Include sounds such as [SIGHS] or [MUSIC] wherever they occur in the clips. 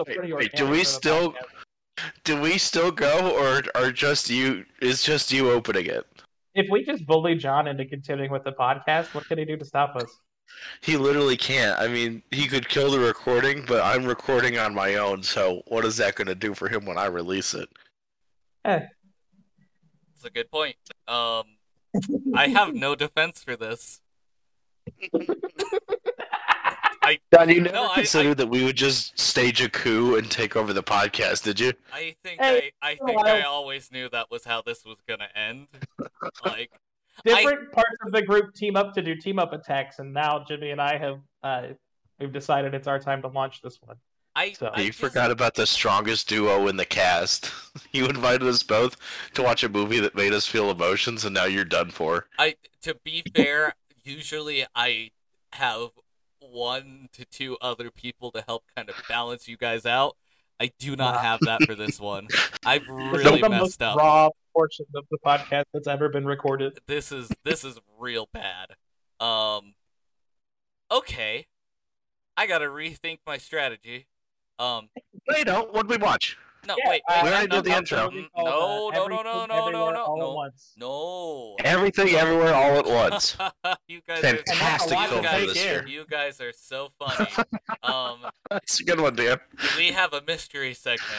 also Wait, pretty wait, organic. do we still- Do we still go, or are just you? Is just you opening it? If we just bully John into continuing with the podcast, what can he do to stop us? He literally can't. I mean, he could kill the recording, but I'm recording on my own. So what is that going to do for him when I release it? It's a good point. Um, I have no defense for this. [LAUGHS] John, you never No, I- considered that we would just stage a coup and take over the podcast, did you? I think Hey, I, I a think. I always knew that was how this was gonna end. [LAUGHS] Like, Different parts of the group team up to do team up attacks, and now Jimmy and I have uh, we've decided it's our time to launch this one. I, So- I you just- forgot about the strongest duo in the cast. [LAUGHS] You invited us both to watch a movie that made us feel emotions, and now you're done for. I to be fair, usually I have one to two other people to help kind of balance you guys out. I do not Wow. have that for this [LAUGHS] one. I've This really is the most messed up. raw portion of the podcast that's ever been recorded. This is this is real bad. Um okay. I got to rethink my strategy. Um Wait, no, what did we watch? No, Yeah, wait, uh, wait, We already no, did the no, intro. No, no, uh, no, no, no, no, no, no, all at no. once. No. Everything, everywhere, all at once. [LAUGHS] you guys Fantastic are, you film guys, this year. You guys are so funny. um, That's a good one, Dan. we have a mystery segment.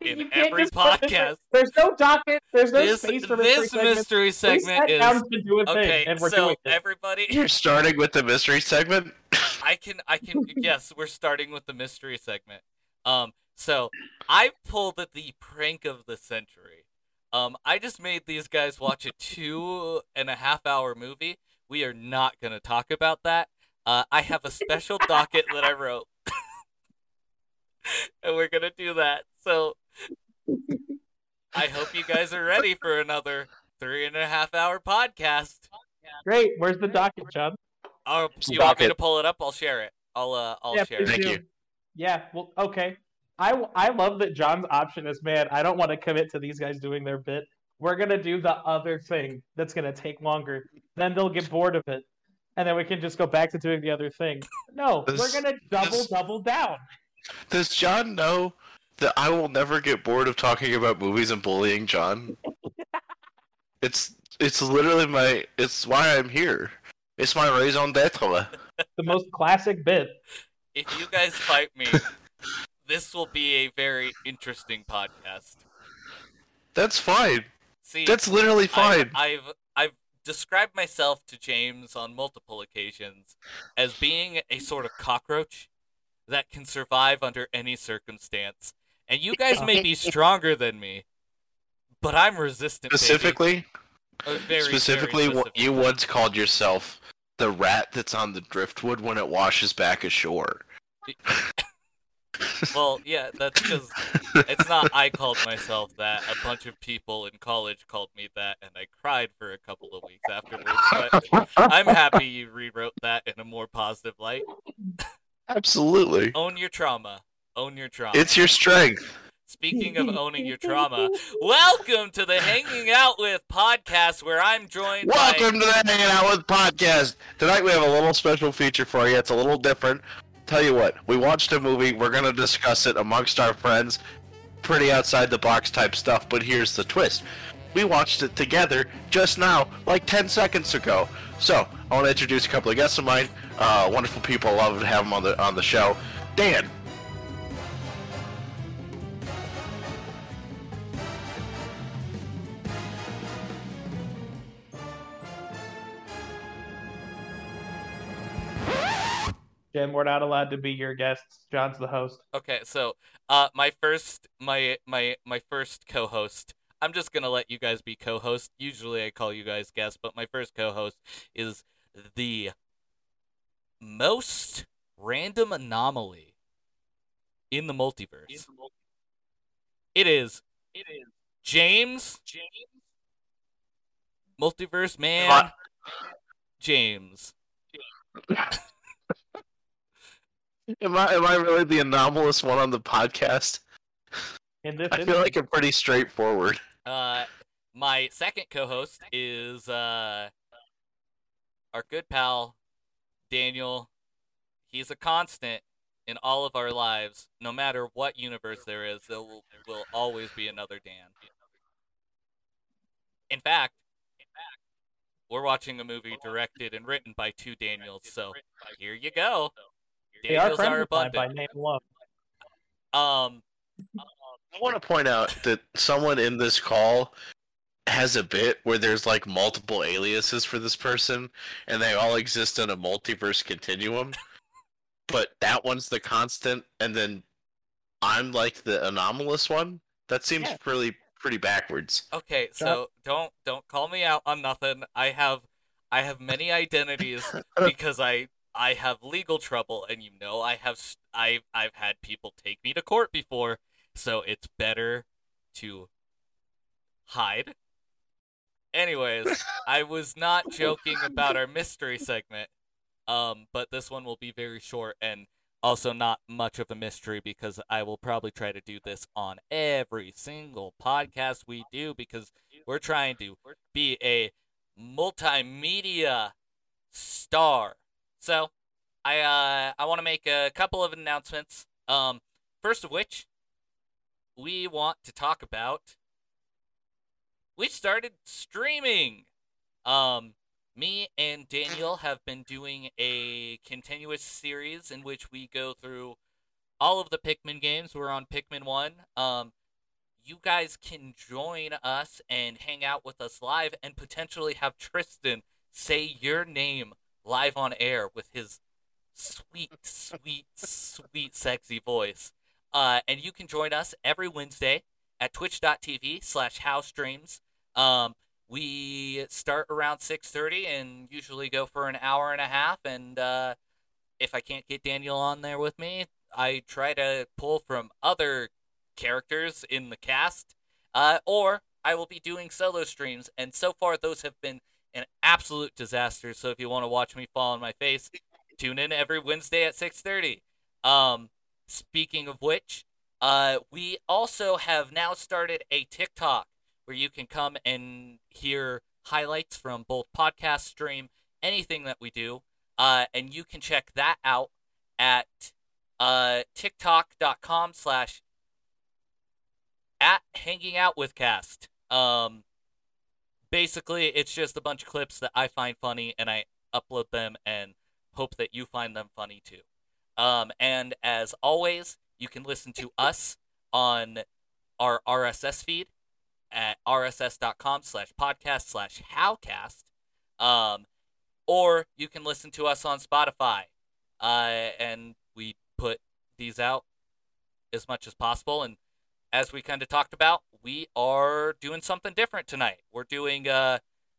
In You every just podcast. There's no docket. There's no this space for mystery this segments. mystery segment is down to do a thing, okay. and we're So doing everybody, You're starting with the mystery segment. I can, I can. yes, we're starting with the mystery segment. Um, so I pulled at the prank of the century. Um, I just made these guys watch a [LAUGHS] two and a half hour movie. We are not gonna talk about that. Uh, I have a special docket that I wrote, [LAUGHS] and we're gonna do that. So I hope you guys are ready for another three and a half hour podcast. Great. Where's the docket, John? Oh, you want me Docket. to pull it up? I'll share it. I'll uh, I'll yeah, share it. Thank you. Yeah. Well, okay. I I love that John's option is, man. I don't want to commit to these guys doing their bit. We're gonna do the other thing that's gonna take longer. Then they'll get bored of it, and then we can just go back to doing the other thing. No, This- we're gonna double this- double down. Does John know that I will never get bored of talking about movies and bullying John? [LAUGHS] it's it's literally my it's why I'm here. It's my raison d'être. The most classic bit. If you guys fight me, [LAUGHS] this will be a very interesting podcast. That's fine. See, That's literally fine. I've, I've I've described myself to James on multiple occasions as being a sort of cockroach that can survive under any circumstance. And you guys may be stronger than me, but I'm resistant. Specifically, very, specifically, very what you once called yourself the rat that's on the driftwood when it washes back ashore. [LAUGHS] Well, yeah, that's because it's not I called myself that. A bunch of people in college called me that, and I cried for a couple of weeks afterwards. But I'm happy [LAUGHS] you rewrote that in a more positive light. Absolutely. Own your trauma. Own your trauma. It's your strength. Speaking of owning your trauma, welcome to the Hanging Out with podcast, where I'm joined Welcome to the Hanging Out with podcast. Tonight we have a little special feature for you. It's a little different. Tell you what, we watched a movie. We're gonna discuss it amongst our friends. Pretty outside the box type stuff, but here's the twist. We watched it together just now, like 10 seconds ago. So I want to introduce a couple of guests of mine. Uh, wonderful people. Love to have them on the on the show. Dan. Jim, we're not allowed to be your guests. John's the host. Okay, so uh, my first, my my my first co-host. I'm just gonna let you guys be co-host. Usually I call you guys guests, but my first co-host is the most random anomaly in the multiverse. It is. It is James. James. Multiverse man. What? James. [LAUGHS] Am I am I really the anomalous one on the podcast? In this, I feel like I'm pretty straightforward. Uh, my second co-host is uh our good pal Daniel. He's a constant. in all of our lives, no matter what universe there is, there will, will always be another Dan. In fact, we're watching a movie directed and written by two Daniels, so here you go. They are Daniels friends are of mine by name alone. Um, I want to point out that someone in this call has a bit where there's like multiple aliases for this person, and they all exist in a multiverse continuum. But that one's the constant, and then I'm like the anomalous one. That seems Yeah. really pretty backwards. okay, so don't don't call me out on nothing. I have I have many [LAUGHS] identities because I I have legal trouble, and you know I have I I've had people take me to court before, so it's better to hide. Anyways, [LAUGHS] I was not joking about our mystery segment, um, but this one will be very short and also not much of a mystery because I will probably try to do this on every single podcast we do because we're trying to be a multimedia star. So, I uh I want to make a couple of announcements. Um first of which we want to talk about we started streaming. Um me and Daniel have been doing a continuous series in which we go through all of the Pikmin games. We're on Pikmin 1. Um you guys can join us and hang out with us live and potentially have Tristan say your name live on air with his sweet, sweet, sweet, sexy voice. Uh, and you can join us every Wednesday at twitch.tv slash howstreams. Um, we start around 6.30 and usually go for an hour and a half. And uh, if I can't get Daniel on there with me, I try to pull from other characters in the cast. Uh, or I will be doing solo streams. And so far, those have been an absolute disaster. So if you want to watch me fall on my face, [LAUGHS] tune in every Wednesday at 6:30. Um, speaking of which, uh, we also have now started a TikTok where you can come and hear highlights from both podcast stream, anything that we do, uh, and you can check that out at uh, tiktok.com slash at hanging out with cast. Um, basically, it's just a bunch of clips that I find funny and I upload them and hope that you find them funny too. Um, and as always, you can listen to us on our RSS feed at rss.com slash podcast slash howcast. Um, or you can listen to us on Spotify. Uh, and we put these out as much as possible. And as we kind of talked about, we are doing something different tonight. We're doing, uh,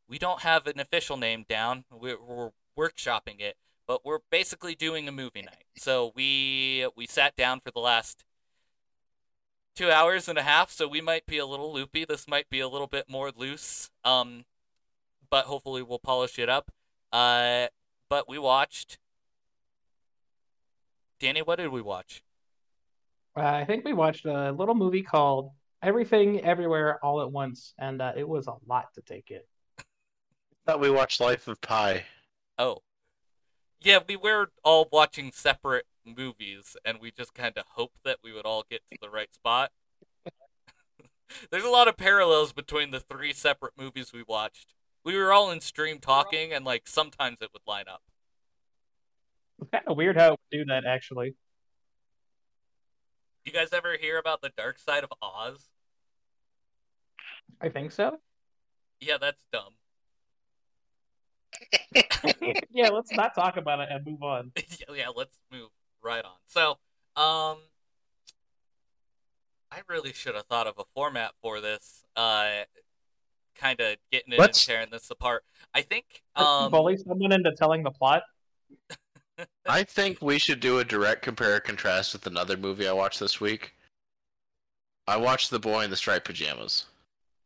we don't have an official name down. We're, we're workshopping it, but we're basically doing a movie night. So we we sat down for the last two hours and a half. So we might be a little loopy. This might be a little bit more loose. Um, but hopefully we'll polish it up. Uh, but we watched. Danny, what did we watch? Uh, I think we watched a little movie called Everything Everywhere All at Once, and uh, it was a lot to take in. Thought we watched Life of Pi. Oh. Yeah, we were all watching separate movies, and we just kind of hoped that we would all get to the right spot. [LAUGHS] There's a lot of parallels between the three separate movies we watched. We were all in stream talking, and like sometimes it would line up. It's kind of weird how it would do that, actually. You guys ever hear about the dark side of Oz? I think so. Yeah, that's dumb. [LAUGHS] yeah, let's not talk about it and move on. [LAUGHS] yeah, let's move right on. So, um, I really should have thought of a format for this. Uh, kind of getting it Let's- and tearing this apart. I think. Let's Um, bully someone into telling the plot. [LAUGHS] I think we should do a direct compare and contrast with another movie I watched this week. I watched The Boy in the Striped Pajamas.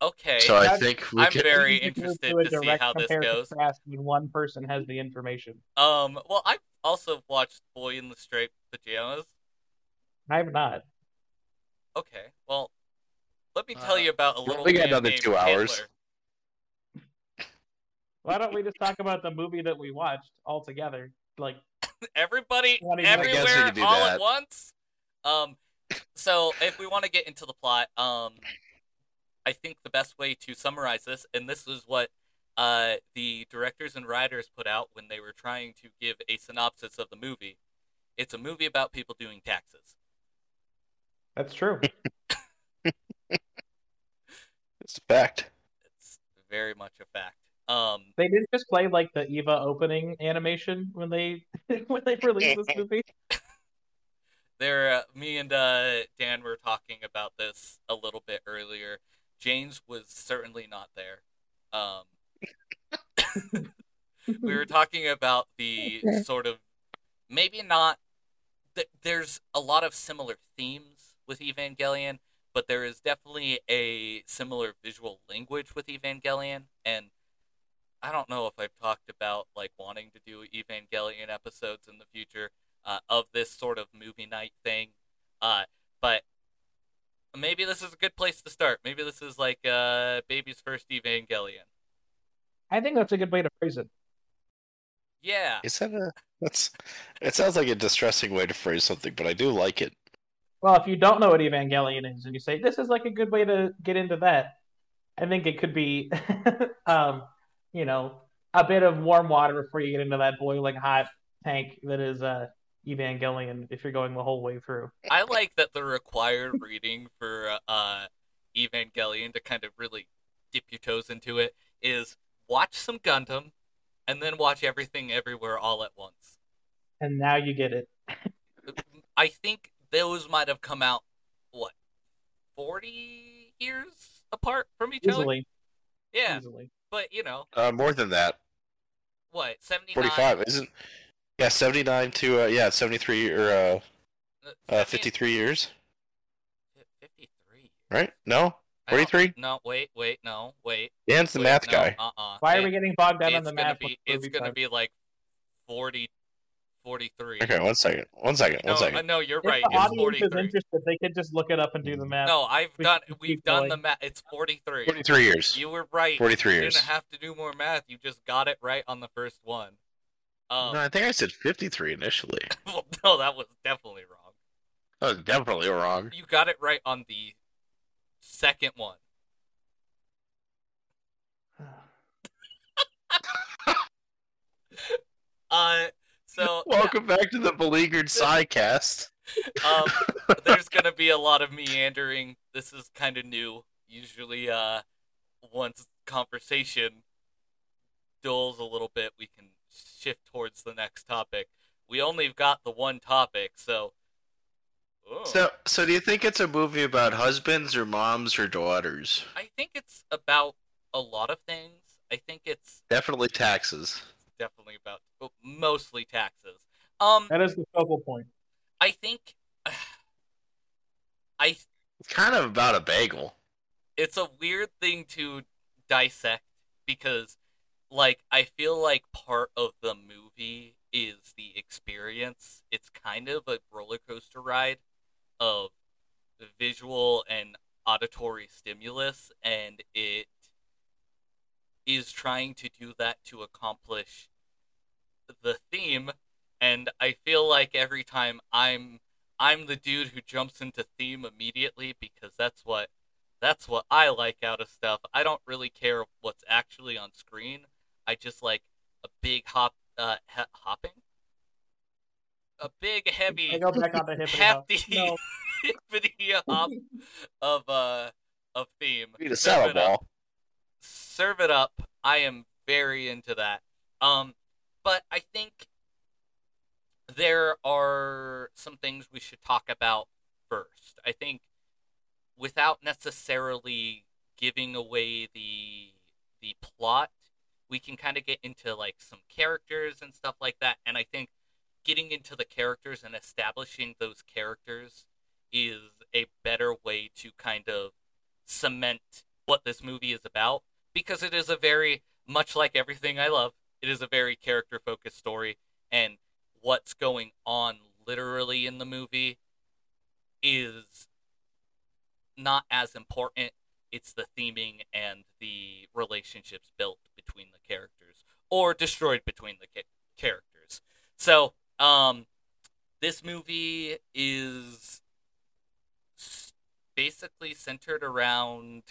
okay. So I think we I'm can. very We need to interested to see how this goes. contrast when one person has the information. Um. Well, I also watched The Boy in the Striped Pajamas. I have not. Okay. Well, let me tell Uh, you about a little. we got another two hours. Hitler. Why don't we just talk about the movie that we watched all together? Like, [LAUGHS] everybody What do you mean? I guess we everywhere all that. at once. Um, so if we want to get into the plot, um, I think the best way to summarize this, and this is what uh the directors and writers put out when they were trying to give a synopsis of the movie. It's a movie about people doing taxes. That's true. [LAUGHS] [LAUGHS] It's a fact. It's very much a fact. Um, They didn't just play like the Eva opening animation when they [LAUGHS] when they released this [LAUGHS] movie. there uh, me and uh, Dan were talking about this a little bit earlier. James was certainly not there. Um, [LAUGHS] we were talking about the sort of maybe not th- there's a lot of similar themes with Evangelion, but there is definitely a similar visual language with Evangelion and I don't know if I've talked about like wanting to do Evangelion episodes in the future uh, of this sort of movie night thing. Uh, but maybe this is a good place to start. Maybe this is like uh, baby's first Evangelion. I think that's a good way to phrase it. Yeah. Is that a? That's. It sounds like a distressing way to phrase something, but I do like it. Well, if you don't know what Evangelion is and you say this is like a good way to get into that, I think it could be, [LAUGHS] um, you know, a bit of warm water before you get into that boiling hot tank that is uh, Evangelion. If you're going the whole way through, I like that the required reading for uh, Evangelion to kind of really dip your toes into it is watch some Gundam and then watch everything everywhere all at once. and now you get it. [LAUGHS] I think those might have come out what 40 years apart from each other. Easily, Yeah, easily. but you know, Uh, more than that. what 79 Forty-five isn't? Yeah, seventy-nine to uh, yeah, seventy-three or uh, uh, fifty-three years, 53. right? No, 43. No, wait, wait, no, wait. Dan's the wait, math no, guy. Uh-uh. Why are we getting bogged down on the math? be it's gonna time? be like 40 43 Okay, one second, one second, no, one second. no you're If right the it's audience is interested, they could just look it up and do the math. no i've We done can we've done going. the math it's 43 Forty-three years. you were right 43 years. you years. didn't have to do more math you just got it right on the first one um no, I think I said fifty-three initially. [LAUGHS] well, no that was definitely wrong That was definitely wrong. you got it right on the second one [SIGHS] uh so [LAUGHS] Welcome back to the beleaguered Psycast. um, [LAUGHS] there's gonna be a lot of meandering. This is kind of new. Usually, uh, once conversation dulls a little bit, we can shift towards the next topic. We only have got the one topic, so. Oh. So, so do you think it's a movie about husbands or moms or daughters? I think it's about a lot of things. I think it's Definitely taxes. Definitely about mostly taxes. Um, That is the focal point. I think. [SIGHS] I It's kind of about a bagel. it's a weird thing to dissect because like I feel like part of the movie is the experience. It's kind of a roller coaster ride of visual and auditory stimulus and it is trying to do that to accomplish the theme and I feel like every time I'm I'm the dude who jumps into theme immediately because that's what that's what I like out of stuff. I don't really care what's actually on screen. I just like a big hop, uh, he- hopping, a big I heavy, go back on the hip hefty, No. [LAUGHS] hippity hop [LAUGHS] of uh of theme. Need a Serve saddle it up. ball. Serve it up. I am very into that. Um, but I think there are some things we should talk about first. I think without necessarily giving away the the plot, we can kind of get into like some characters and stuff like that. And I think getting into the characters and establishing those characters is a better way to kind of cement what this movie is about because it is a very much like everything I love. It is a very character focused story and what's going on literally in the movie is not as important. It's the theming and the relationships built between the characters or destroyed between the ca- characters. So, Um, this movie is basically centered around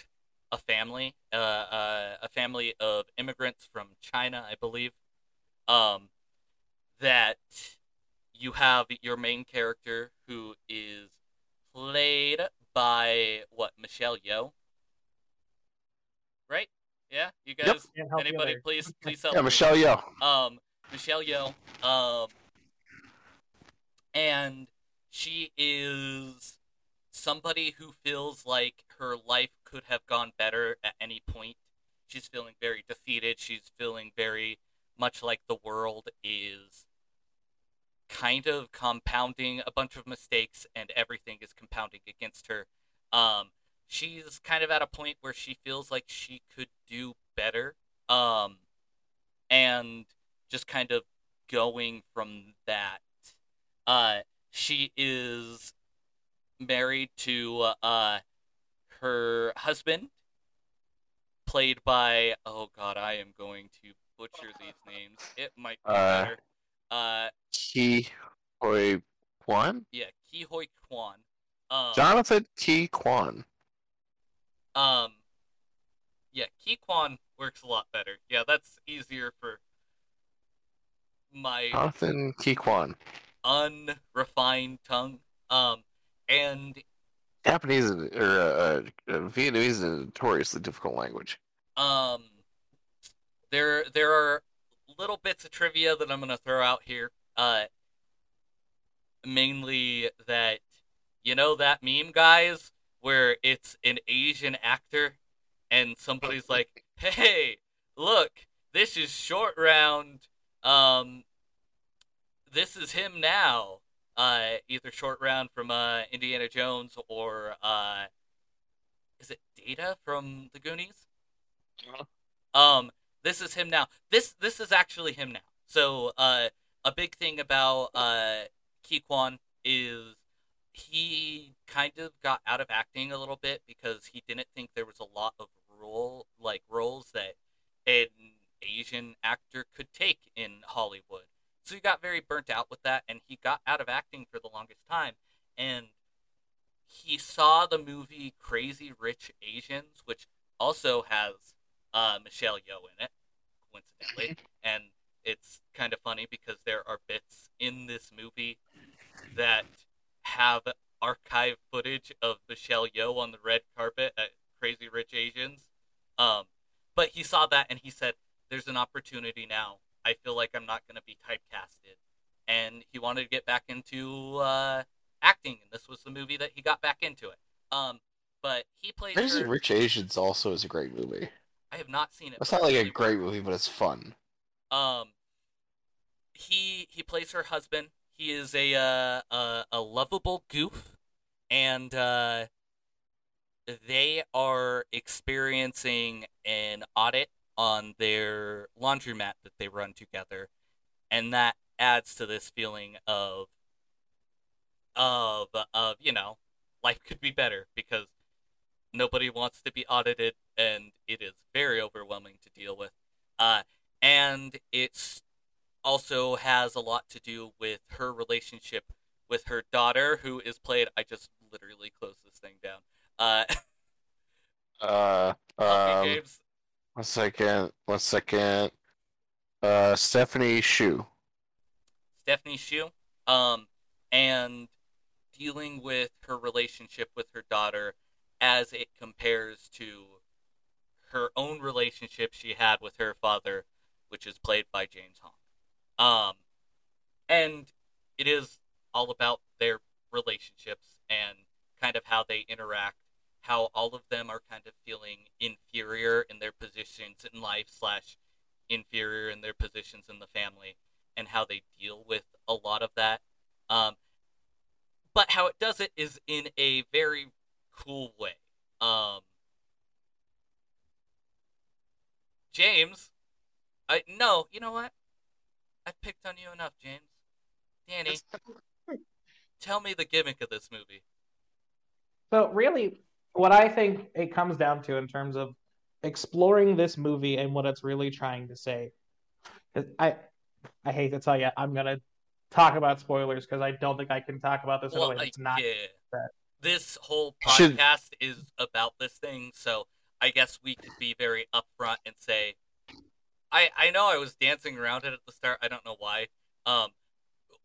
a family, uh, uh, a family of immigrants from China, I believe. Um, that you have your main character who is played by what Michelle Yeoh, right? Yeah, you guys. Yep. Can't you Anybody, please, [LAUGHS] please help. Yeah, me. Michelle Yeoh. Um, Michelle Yeoh. Um, and she is somebody who feels like her life could have gone better at any point. She's feeling very defeated. She's feeling very much like the world is kind of compounding a bunch of mistakes and everything is compounding against her. Um, she's kind of at a point where she feels like she could do better. Um, and just kind of going from that. Uh, she is married to uh, her husband, played by oh god, I am going to butcher these names. It might be Uh, better. Uh, Ke Huy Quan? yeah, Ke Huy Quan. Um, Jonathan Ke Quan. Um, yeah, Ke Quan works a lot better. Yeah, that's easier for my Jonathan Ke Quan. unrefined tongue. Um, and Japanese or uh, uh, Vietnamese is a notoriously difficult language. um, there there are little bits of trivia that I'm gonna throw out here. Uh, mainly that you know that meme, guys, where it's an Asian actor and somebody's [LAUGHS] like, "Hey, look, this is Short Round. Um, this is him now." Uh, either Short Round from uh, Indiana Jones or uh, is it Data from the Goonies? Um, this is him now. This this is actually him now. So, uh, a big thing about uh, Ke Quan is he kind of got out of acting a little bit because he didn't think there was a lot of role like roles that an Asian actor could take in Hollywood. So he got very burnt out with that, and he got out of acting for the longest time. And he saw the movie Crazy Rich Asians, which also has uh, Michelle Yeoh in it, coincidentally. and it's kind of funny because there are bits in this movie that have archive footage of Michelle Yeoh on the red carpet at Crazy Rich Asians. Um, but he saw that and he said, "There's an opportunity now. I feel like I'm not going to be typecasted." And he wanted to get back into uh, acting, and this was the movie that he got back into it. Um, but he plays. Crazy her- Rich Asians also is a great movie. I have not seen it. It's not like a great movie, but it's fun. um he he plays her husband he is a uh, a, a lovable goof and uh they are experiencing an audit on their laundromat that they run together and that adds to this feeling of of of you know life could be better because nobody wants to be audited and it is very overwhelming to deal with uh and it's also has a lot to do with her relationship with her daughter who is played i just literally closed this thing down uh [LAUGHS] Uh, um, James. One second, one second. Uh, Stephanie Hsu. stephanie hsu um and dealing with her relationship with her daughter as it compares to her own relationship she had with her father which is played by james hong um and it is all about their relationships and kind of how they interact how all of them are kind of feeling inferior in their positions in life slash inferior in their positions in the family and how they deal with a lot of that. Um, but how it does it is in a very cool way. Um, james i no you know what? I picked on you enough james. Danny [LAUGHS] tell me the gimmick of this movie. So really, what I think it comes down to in terms of exploring this movie and what it's really trying to say, I I hate to tell you, I'm gonna talk about spoilers because I don't think I can talk about this in a Well, way I- that's not. yeah. that. This whole Should- podcast is about this thing, so I guess we could be very upfront and say, I I know I was dancing around it at the start. I don't know why. Um,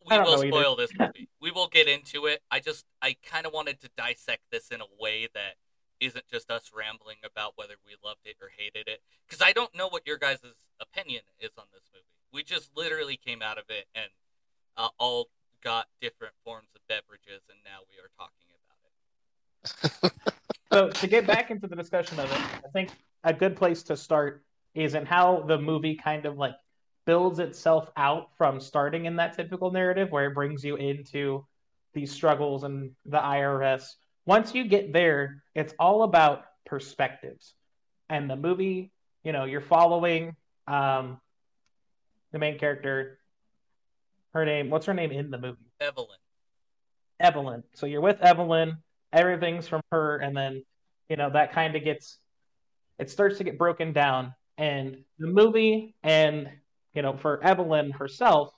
we will know either. spoil this [LAUGHS] movie. we will get into it. I just I kind of wanted to dissect this in a way that isn't just us rambling about whether we loved it or hated it, because I don't know what your guys' opinion is on this movie. We just literally came out of it and uh, all got different forms of beverages, and now we are talking about it. [LAUGHS] So to get back into the discussion of it, I think a good place to start is in how the movie kind of like builds itself out from starting in that typical narrative where it brings you into these struggles and the IRS. Once you get there, it's all about perspectives. And the movie, you know, you're following um the main character. Her name, what's her name in the movie? Evelyn. Evelyn. So you're with Evelyn, everything's from her, and then you know that kind of gets it starts to get broken down. And the movie, and you know, for Evelyn herself,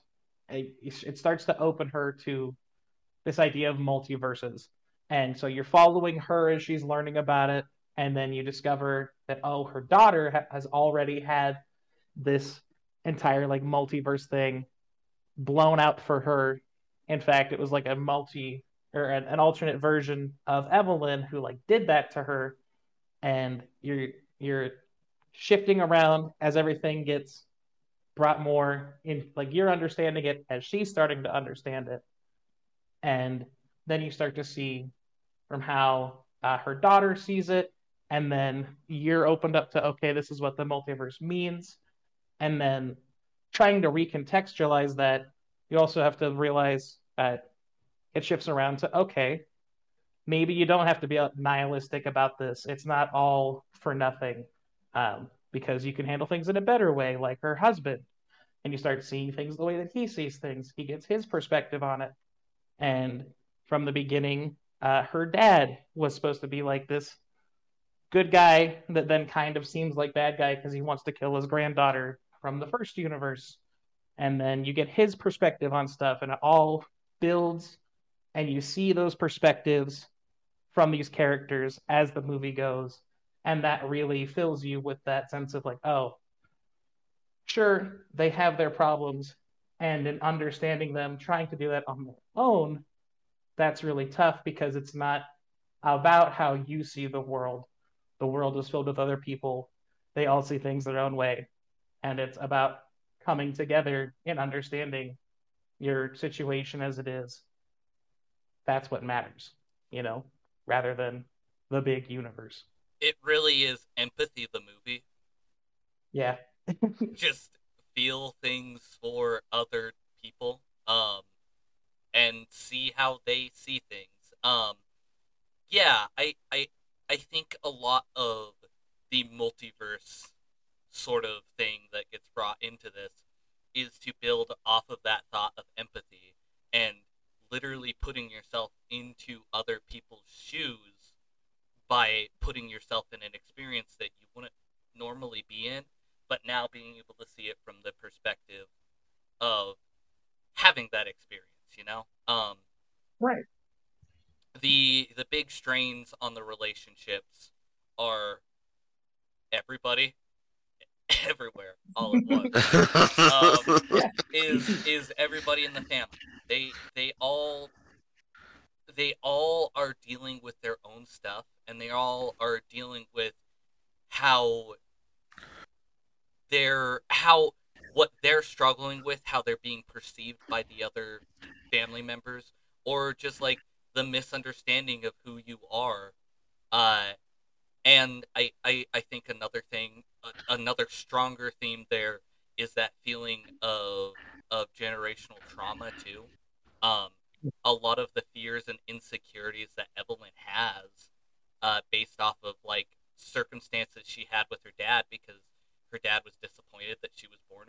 it, it starts to open her to this idea of multiverses. And so you're following her as she's learning about it, and then you discover that oh, her daughter ha- has already had this entire like multiverse thing blown out for her. In fact it was like a multi or an, an alternate version of evelyn who like did that to her. And you're you're shifting around as everything gets brought more in like you're understanding it as she's starting to understand it. And then you start to see from how uh, her daughter sees it. And then you're opened up to okay this is what the multiverse means. And then trying to recontextualize that you also have to realize that it shifts around to okay maybe you don't have to be nihilistic about this. It's not all for nothing um, because you can handle things in a better way like her husband. And you start seeing things the way that he sees things. He gets his perspective on it. And from the beginning uh, her dad was supposed to be like this good guy that then kind of seems like bad guy because he wants to kill his granddaughter from the first universe. And then you get his perspective on stuff and it all builds and you see those perspectives from these characters as the movie goes. And that really fills you with that sense of like oh sure they have their problems and in understanding them trying to do that on their own that's really tough because it's not about how you see the world. The world is filled with other people. They all see things their own way. And it's about coming together and understanding your situation as it is. That's what matters you know rather than the big universe. It really is empathy. The movie. Yeah. [LAUGHS] Just feel things for other people, um, and see how they see things. Um, yeah, I I I think a lot of the multiverse sort of thing that gets brought into this is to build off of that thought of empathy and literally putting yourself into other people's shoes by putting yourself in an experience that you wouldn't normally be in, but now being able to see it from the perspective of having that experience, you know? Um, right the the big strains on the relationships are everybody [LAUGHS] everywhere all at once um, Yeah. is is everybody in the family they they all they all are dealing with their own stuff and they all are dealing with how they're how what they're struggling with how they're being perceived by the other family members or just like the misunderstanding of who you are. Uh and i i, I think another thing uh, another stronger theme there is that feeling of of generational trauma too. Um a lot of the fears and insecurities that evelyn has uh based off of like circumstances she had with her dad because her dad was disappointed that she was born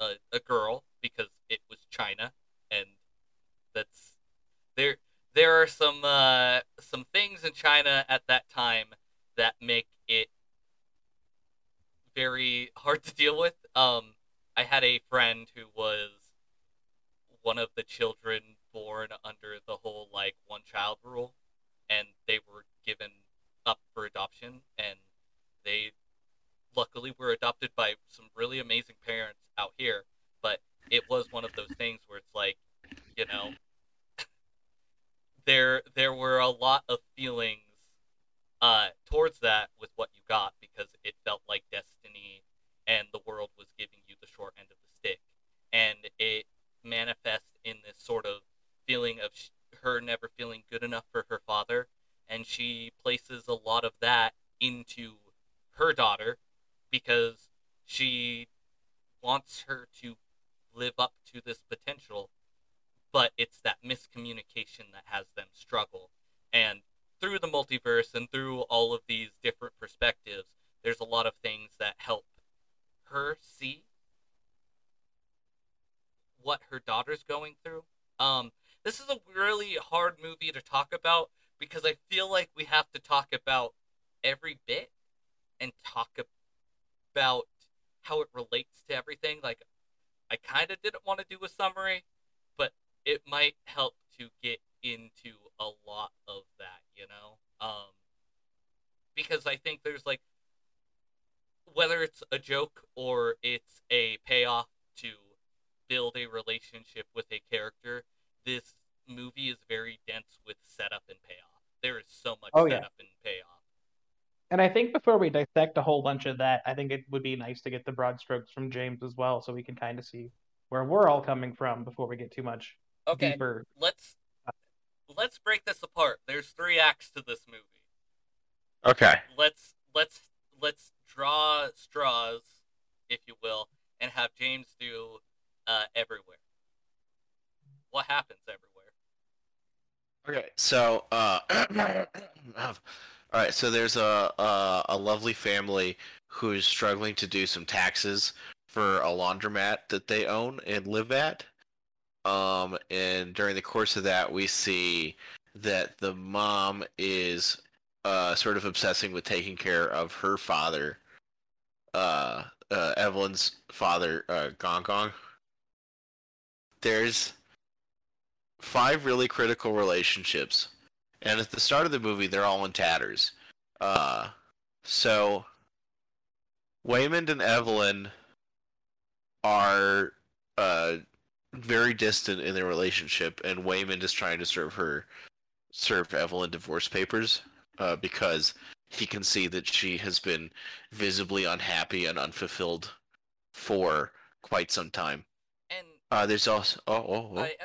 a, a, a girl because it was china and that's there there are some uh, some things in China at that time that make it very hard to deal with. Um, I had a friend who was one of the children born under the whole like one child rule, and they were given up for adoption, and they luckily were adopted by some really amazing parents out here. But it was one of those things where it's like, you know, there there were a lot of feelings uh, towards that with what you got because it felt like destiny and the world was giving you the short end of the stick. And it manifests in this sort of feeling of sh- her never feeling good enough for her father. And she places a lot of that into her daughter because she wants her to live up to this potential but it's that miscommunication that has them struggle. And through the multiverse and through all of these different perspectives there's a lot of things that help her see what her daughter's going through. Um this is a really hard movie to talk about because i feel like we have to talk about every bit and talk about how it relates to everything. Like i kind of didn't want to do a summary it might help to get into a lot of that, you know? Um because I think there's like whether it's a joke or it's a payoff to build a relationship with a character, this movie is very dense with setup and payoff. There is so much Oh, yeah. setup and payoff. And I think before we dissect a whole bunch of that, I think it would be nice to get the broad strokes from James as well, so we can kind of see where we're all coming from before we get too much Okay, deeper. let's let's break this apart. There's three acts to this movie. Okay. let's let's let's draw straws, if you will, and have James do uh, everywhere. What happens everywhere? Okay. So, uh, [COUGHS] all right. So there's a, a a lovely family who's struggling to do some taxes for a laundromat that they own and live at. Um, and during the course of that, we see that the mom is uh sort of obsessing with taking care of her father, uh, uh Evelyn's father, uh, Gong Gong. There's five really critical relationships, and at the start of the movie, they're all in tatters. Uh, so Waymond and Evelyn are uh very distant in their relationship, and Waymond is trying to serve her serve Evelyn divorce papers uh, because he can see that she has been visibly unhappy and unfulfilled for quite some time. And Uh, there's also oh oh, oh. I,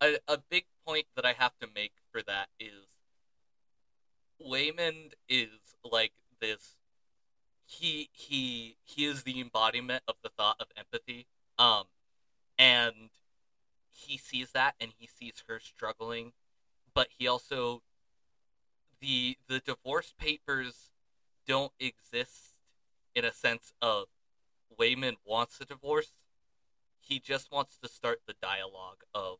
I, a, a big point that I have to make for that is Waymond is like this. He he he is the embodiment of the thought of empathy. Um, and he sees that and he sees her struggling, but he also the the divorce papers don't exist in a sense of Waymond wants a divorce. He just wants to start the dialogue of,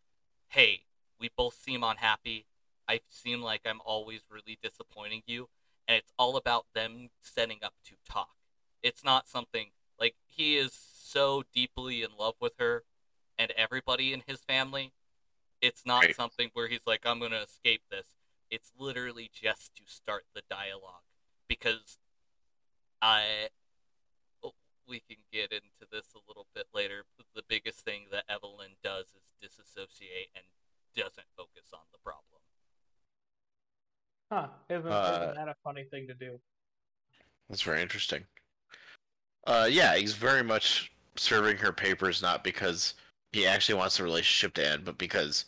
hey, we both seem unhappy. I seem like I'm always really disappointing you. And it's all about them setting up to talk. It's not something like he is so deeply in love with her and everybody in his family. It's not Right. something where he's like, I'm going to escape this. It's literally just to start the dialogue. Because I. oh, We can get into this a little bit later. but The biggest thing that Evelyn does is disassociate and doesn't focus on the problem. Huh? Isn't, Uh, isn't that a funny thing to do? That's very interesting. Uh, yeah, he's very much serving her papers not because he actually wants the relationship to end, but because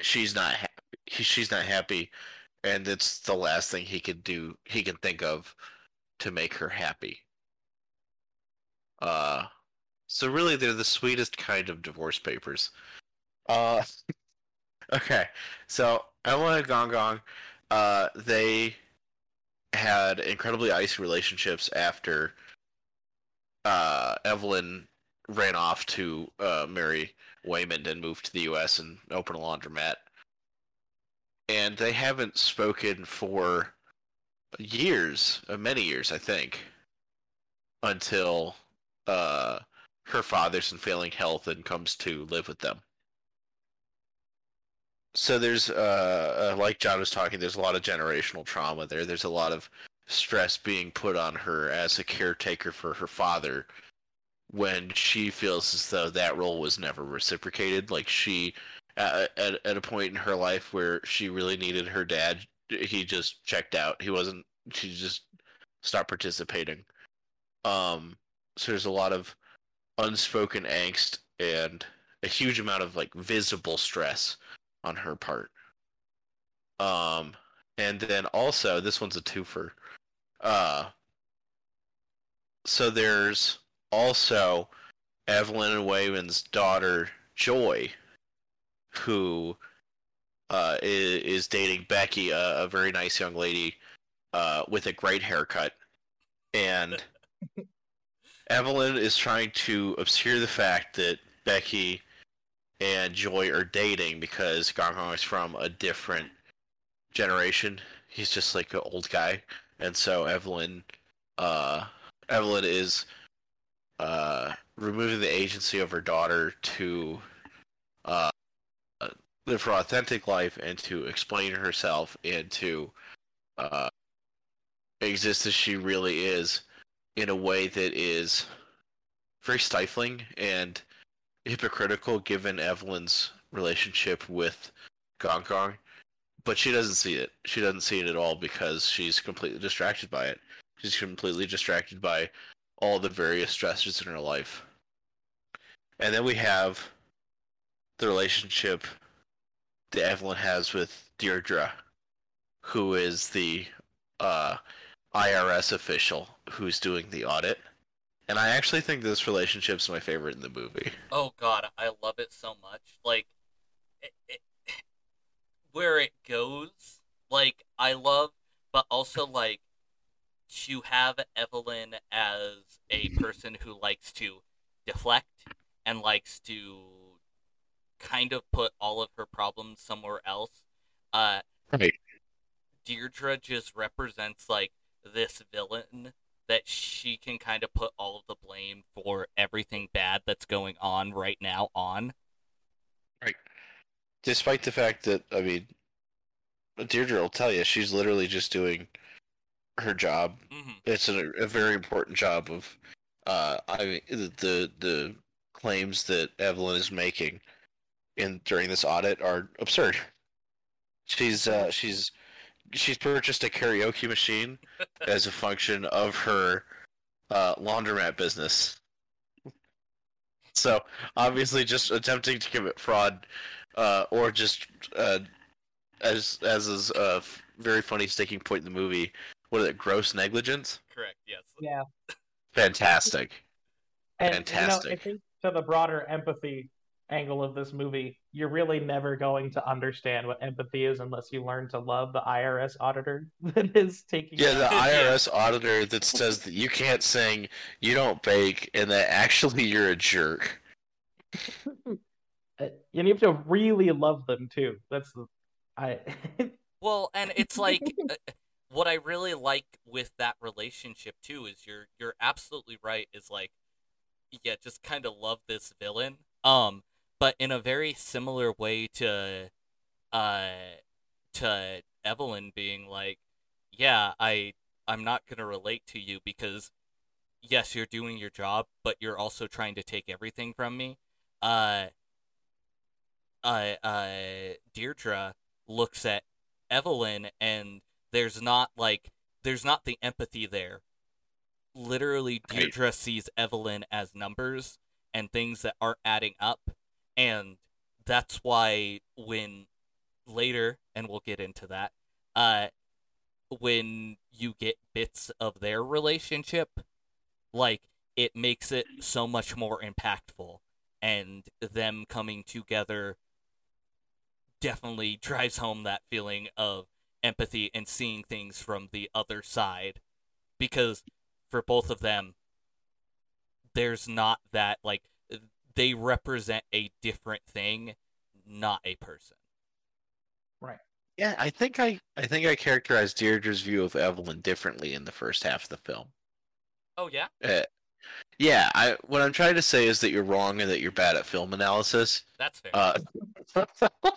she's not happy. She's not happy, and it's the last thing he could do. He can think of to make her happy. Uh, so really, they're the sweetest kind of divorce papers. Uh, [LAUGHS] okay, so Evelyn and Gong Gong, uh, they had incredibly icy relationships after uh, Evelyn ran off to uh, marry Waymond and moved to the U.S. and open a laundromat. And they haven't spoken for years, uh, many years, I think, until uh, her father's in failing health and comes to live with them. So there's uh, uh like John was talking, there's a lot of generational trauma there. There's a lot of stress being put on her as a caretaker for her father when she feels as though that role was never reciprocated. Like she at, at, at a point in her life where she really needed her dad he just checked out. He wasn't she just stopped participating. Um so there's a lot of unspoken angst and a huge amount of like visible stress on her part. Um and then also this one's a twofer. Uh so there's also evelyn and Waymond's daughter joy who uh, is, is dating Becky, a, a, very nice young lady uh, with a great haircut, and [LAUGHS] Evelyn is trying to obscure the fact that Becky and Joy are dating because Gong Gong is from a different generation. He's just like an old guy, and so Evelyn, uh, Evelyn is uh, removing the agency of her daughter to uh, live her authentic life and to explain herself and to uh, exist as she really is in a way that is very stifling and hypocritical given Evelyn's relationship with Gong Gong. But she doesn't see it. She doesn't see it at all because she's completely distracted by it. She's completely distracted by all the various stressors in her life. And then we have the relationship that Evelyn has with Deirdre, who is the uh, IRS official who's doing the audit. And I actually think this relationship's my favorite in the movie. Oh god, I love it so much. Like it, it, where it goes, like I love, but also like to have Evelyn as a person who likes to deflect and likes to kind of put all of her problems somewhere else. Uh, right. Deirdre just represents like this villain that she can kind of put all of the blame for everything bad that's going on right now on. Right. Despite the fact that I mean, Deirdre will tell you she's literally just doing her job. Mm-hmm. It's a, a, very important job of uh I mean the the claims that Evelyn is making in during this audit are absurd. She's uh, she's she's purchased a karaoke machine [LAUGHS] as a function of her uh, laundromat business. So obviously, just attempting to commit fraud, uh, or just uh, as as is a very funny sticking point in the movie. What is it? Gross negligence. Correct. Yes. Yeah. Fantastic. And, Fantastic. You know, I think to the broader empathy angle of this movie, you're really never going to understand what empathy is unless you learn to love the IRS auditor [LAUGHS] that is taking. Yeah, the IRS auditor that says that you can't sing, you don't bake, and that actually you're a jerk. [LAUGHS] Uh, and you have to really love them too. That's the I. well, and it's like. [LAUGHS] Uh, What I really like with that relationship too is you're you're absolutely right. Is like, yeah, just kind of love this villain. Um, but in a very similar way to uh to Evelyn being like, "Yeah, I I'm not going to relate to you because yes, you're doing your job, but you're also trying to take everything from me." Uh uh uh Deirdre looks at Evelyn and there's not like there's not the empathy there. Literally Deirdre right. sees Evelyn as numbers and things that aren't adding up and that's why when later and we'll get into that uh when you get bits of their relationship like it makes it so much more impactful and them coming together definitely drives home that feeling of empathy and seeing things from the other side because for both of them there's not that like they represent a different thing, not a person. Right. Yeah, I think I I think I characterized Deirdre's view of Evelyn differently in the first half of the film. Oh yeah. Uh, Yeah, I what I'm trying to say is that you're wrong and that you're bad at film analysis. That's fair. Uh, [LAUGHS]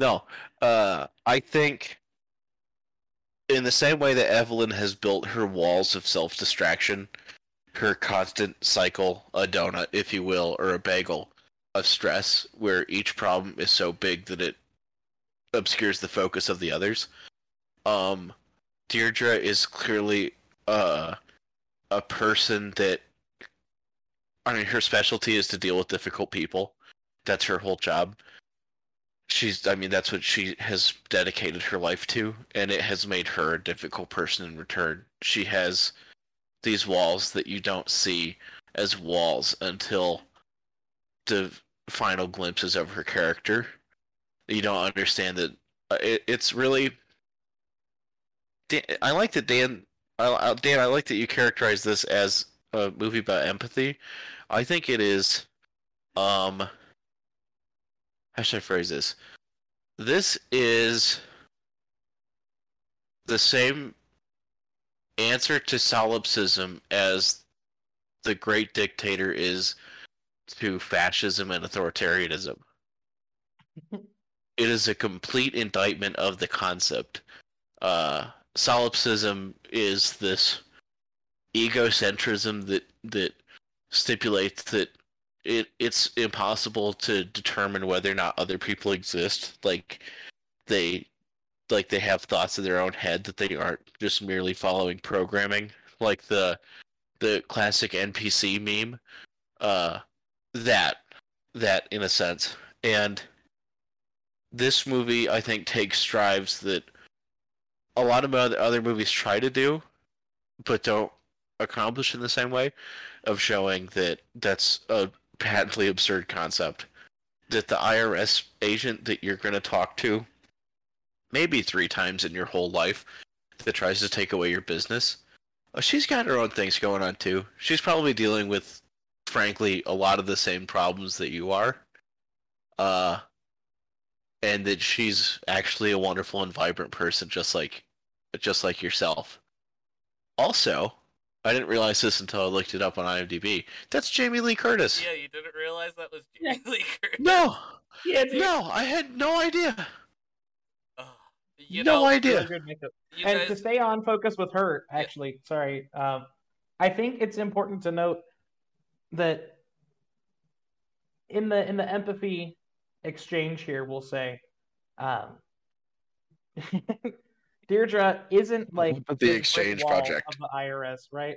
no, uh, I think in the same way that Evelyn has built her walls of self distraction, her constant cycle, a donut, if you will, or a bagel of stress, where each problem is so big that it obscures the focus of the others. Um, Deirdre is clearly uh, a person that I mean her specialty is to deal with difficult people. That's her whole job. She's I mean that's what she has dedicated her life to and it has made her a difficult person in return. She has these walls that you don't see as walls until the final glimpses of her character. You don't understand that uh, it, it's really Dan, I like that Dan I, Dan, I like that you characterize this as a movie about empathy. I think it is. Um, how should I phrase this? This is the same answer to solipsism as the great dictator is to fascism and authoritarianism. it is a complete indictment of the concept. Uh, solipsism is this egocentrism that that stipulates that it it's impossible to determine whether or not other people exist. Like they like they have thoughts in their own head that they aren't just merely following programming. Like the the classic npc meme uh that that in a sense. And this movie i think takes strides that a lot of other movies try to do, but don't accomplish in the same way of showing that that's a patently absurd concept. That the IRS agent that you're going to talk to maybe three times in your whole life that tries to take away your business, uh, she's got her own things going on too. She's probably dealing with, frankly, a lot of the same problems that you are. Uh, and that she's actually a wonderful and vibrant person, just like just like yourself. Also, I didn't realize this until I looked it up on IMDb. That's Jamie Lee Curtis. Yeah, you didn't realize that was Jamie Lee Curtis. No, Yeah, dude. no, I had no idea. Oh, you no know, idea. Really good makeup. you and to stay on focus with her, actually, sorry. Um, I think it's important to note that in the in the empathy exchange here, we'll say, um, [LAUGHS] Deirdre isn't like The exchange project. of the IRS, right?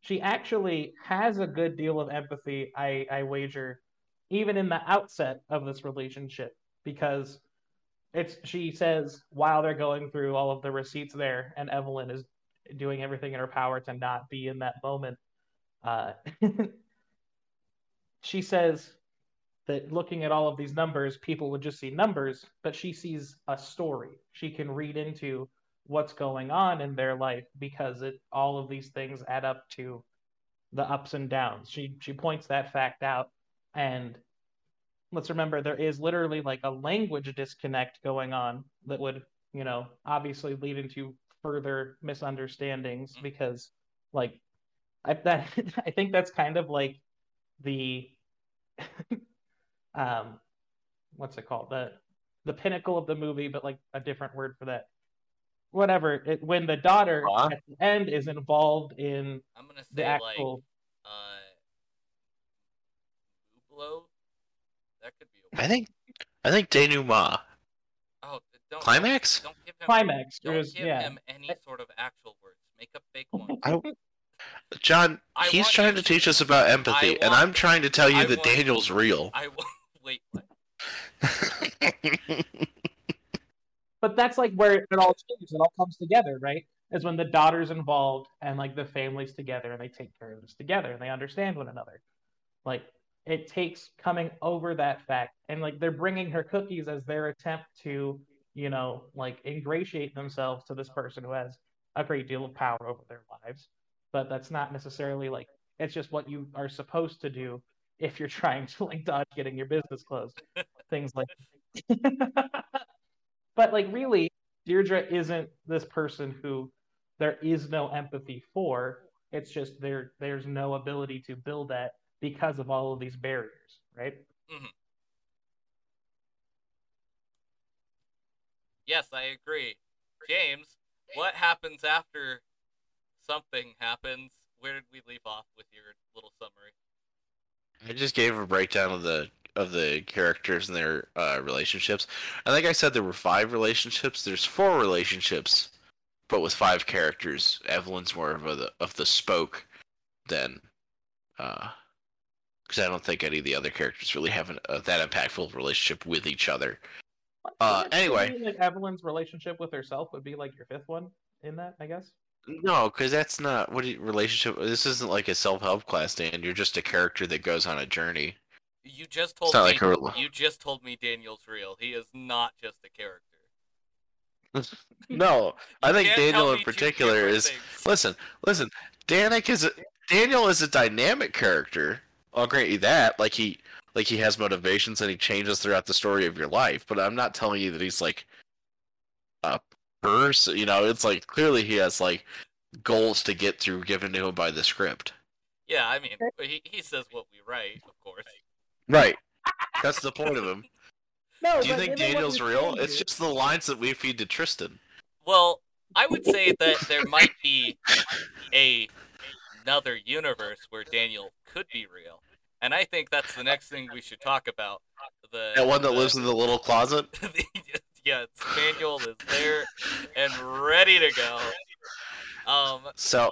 She actually has a good deal of empathy, I, I wager, even in the outset of this relationship, because it's she says while they're going through all of the receipts there, and Evelyn is doing everything in her power to not be in that moment. Uh, [LAUGHS] she says that looking at all of these numbers, people would just see numbers, but she sees a story. She can read into what's going on in their life because it all of these things add up to the ups and downs. She she points that fact out. And let's remember there is literally like a language disconnect going on that would, you know, obviously lead into further misunderstandings because like I that [LAUGHS] I think that's kind of like the [LAUGHS] um what's it called? The the pinnacle of the movie but like a different word for that whatever it, when the daughter Huh? at the end is involved in I'm gonna the say actual like uh, Hublot. That could be. A I think, I think denouement. Oh, don't Climax? Don't give him. climax Don't there's give yeah him any sort of actual words. Make up fake ones. I, John, I he's trying to to- teach us about empathy, and I'm trying to tell you I that want- Daniel's real. I will wait. What? [LAUGHS] but that's like where it all changes. It all comes together right? Is when the daughter's involved and like the family's together and they take care of this together and they understand one another. Like it takes coming over that fact and like they're bringing her cookies as their attempt to you know like ingratiate themselves to this person who has a great deal of power over their lives. But that's not necessarily like it's just what you are supposed to do if you're [LAUGHS] trying to like dodge getting your business closed things like [LAUGHS] [LAUGHS] but like really deirdre isn't this person who there is no empathy for It's just there there's no ability to build that because of all of these barriers, right? Mm-hmm. Yes, I agree. James, what happens after something happens? Where did we leave off with your little summary? I just gave a breakdown of the of the characters and their uh, relationships. I think I said there were five relationships. There's four relationships, but with five characters. Evelyn's more of a of the spoke than, because I don't think any of the other characters really have an, uh, that impactful relationship with each other. Uh, anyway. like Evelyn's relationship with herself would be like your fifth one in that, I guess. No, because that's not what you- relationship. This isn't like a self help class, Dan. You're just a character that goes on a journey. You just told me like a rel- you just told me Daniel's real. He is not just a character. [LAUGHS] No, I think Daniel in particular is. things. Listen, listen. Danik is a Daniel is a dynamic character. I'll grant you that. Like he, like he has motivations and he changes throughout the story of your life. But I'm not telling you that he's like a person. You know, it's like clearly he has like goals to get through given to him by the script. Yeah, I mean, he, he says what we write, of course. Right. That's the point of him. [LAUGHS] No, Do you think Daniel's real? It's here- just the lines that we feed to Tristan. Well, I would say that there might be a another universe where Daniel could be real, and I think that's the next thing we should talk about. The That one that the- lives in the little closet. [LAUGHS] Yeah, Daniel is there and ready to go. Um, So,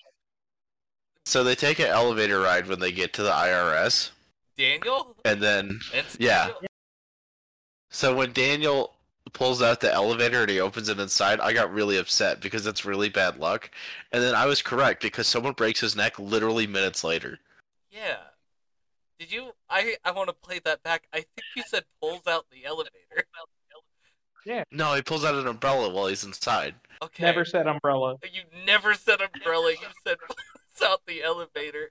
so they take an elevator ride when they get to the IRS, Daniel and then and Yeah. So when Daniel pulls out the elevator and he opens it inside, I got really upset because that's really bad luck. And then I was correct because someone breaks his neck literally minutes later. Yeah. Did you? I I want to play that back. I think you said pulls out the elevator. Yeah. No, he pulls out an umbrella while he's inside. Okay. Never said umbrella. You never said umbrella. You said [LAUGHS] pulls out the elevator.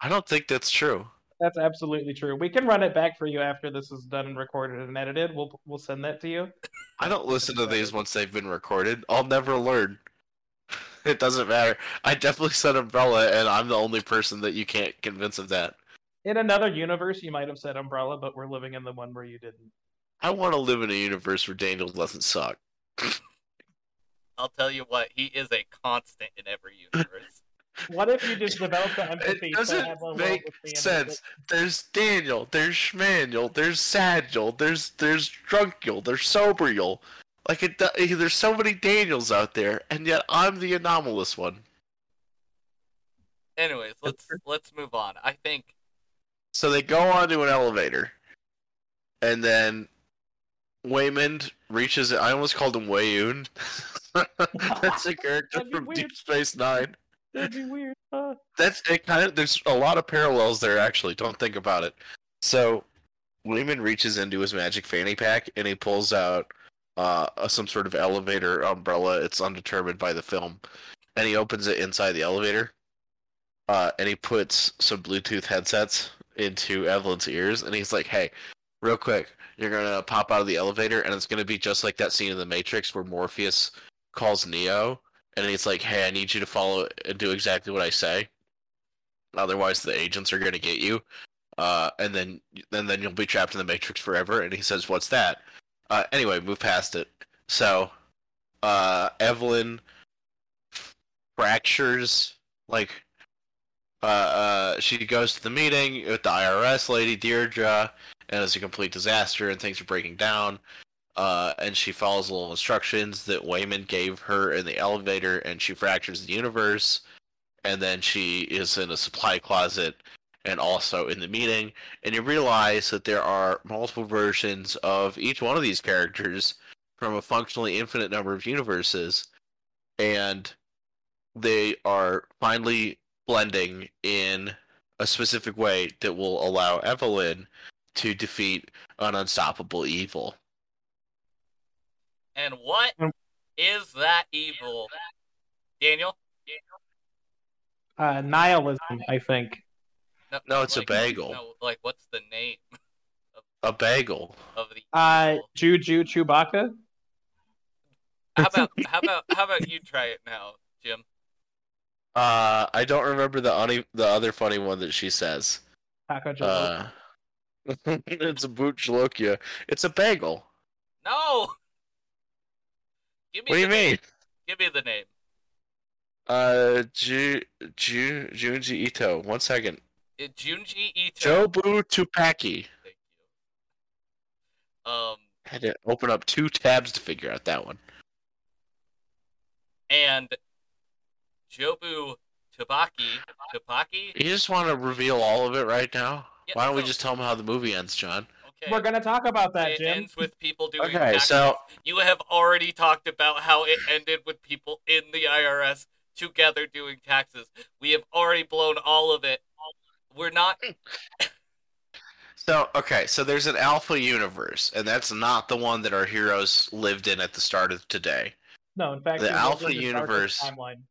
I don't think that's true. That's absolutely true. We can run it back for you after this is done and recorded and edited. We'll we'll send that to you. I don't listen to these once they've been recorded. I'll never learn. [LAUGHS] It doesn't matter. I definitely said umbrella, and I'm the only person that you can't convince of that. In another universe, you might have said umbrella, but we're living in the one where you didn't. I want to live in a universe where Daniel doesn't suck. [LAUGHS] I'll tell you what. He is a constant in every universe. What if you just develop the empathy It doesn't have a make with the sense. There's Daniel, there's Schmanuel, there's Sadule, there's there's Drunkule, there's Soberule. Like it, eh, there's so many Daniels out there, and yet I'm the anomalous one. Anyways, let's let's move on. I think So they go onto an elevator, and then Waymond reaches. I almost called him Weyoun. [LAUGHS] That's a character from weird. Deep Space Nine. That'd be weird. Uh, That's it. Kind of. There's a lot of parallels there. Actually, don't think about it. So, Waymond reaches into his magic fanny pack and he pulls out uh, some sort of elevator umbrella. It's undetermined by the film, and he opens it inside the elevator. Uh, and he puts some Bluetooth headsets into Evelyn's ears, and he's like, "Hey, real quick, you're gonna pop out of the elevator, and it's gonna be just like that scene in the Matrix where Morpheus calls Neo, and he's like, "Hey, I need you to follow and do exactly what I say, otherwise the agents are gonna get you." Uh, and then, and then you'll be trapped in the Matrix forever. And he says, "What's that?" Uh, anyway, move past it. So, uh, Evelyn fractures like uh, uh, she goes to the meeting with the IRS lady Deirdre, and it's a complete disaster, and things are breaking down. Uh, and she follows little instructions that Waymond gave her in the elevator, and she fractures the universe. And then she is in a supply closet, and also in the meeting. And you realize that there are multiple versions of each one of these characters from a functionally infinite number of universes, and they are finally blending in a specific way that will allow Evelyn to defeat an unstoppable evil. And what is that evil? Daniel? uh, nihilism, I think. No, it's a bagel. No, like what's the name A bagel. of the Uh, evil? Juju Chewbacca. How about how about how about you try it now, Jim? Uh, I don't remember the uni- the other funny one that she says. Taco Uh, [LAUGHS] it's a bhut jolokia. It's a bagel. No. Give me What do you name. mean? Give me the name. Uh, Ju Ju Junji Ito. One second. Uh, Junji Ito. Jobu Tupaki. Thank you. Um, Had to open up two tabs to figure out that one. and Jobu Tupaki. Tupaki. You just want to reveal all of it right now? Yeah, Why don't we just tell him how the movie ends, John? Okay. We're gonna talk about that, it Jim. ends with people doing Okay, taxes. so You have already talked about how it ended with people in the IRS together doing taxes. We have already blown all of it. We're not. [LAUGHS] so okay, so there's an alpha universe, and that's not the one that our heroes lived in at the start of today. No, in fact, The Alpha in the darkest universe- timeline.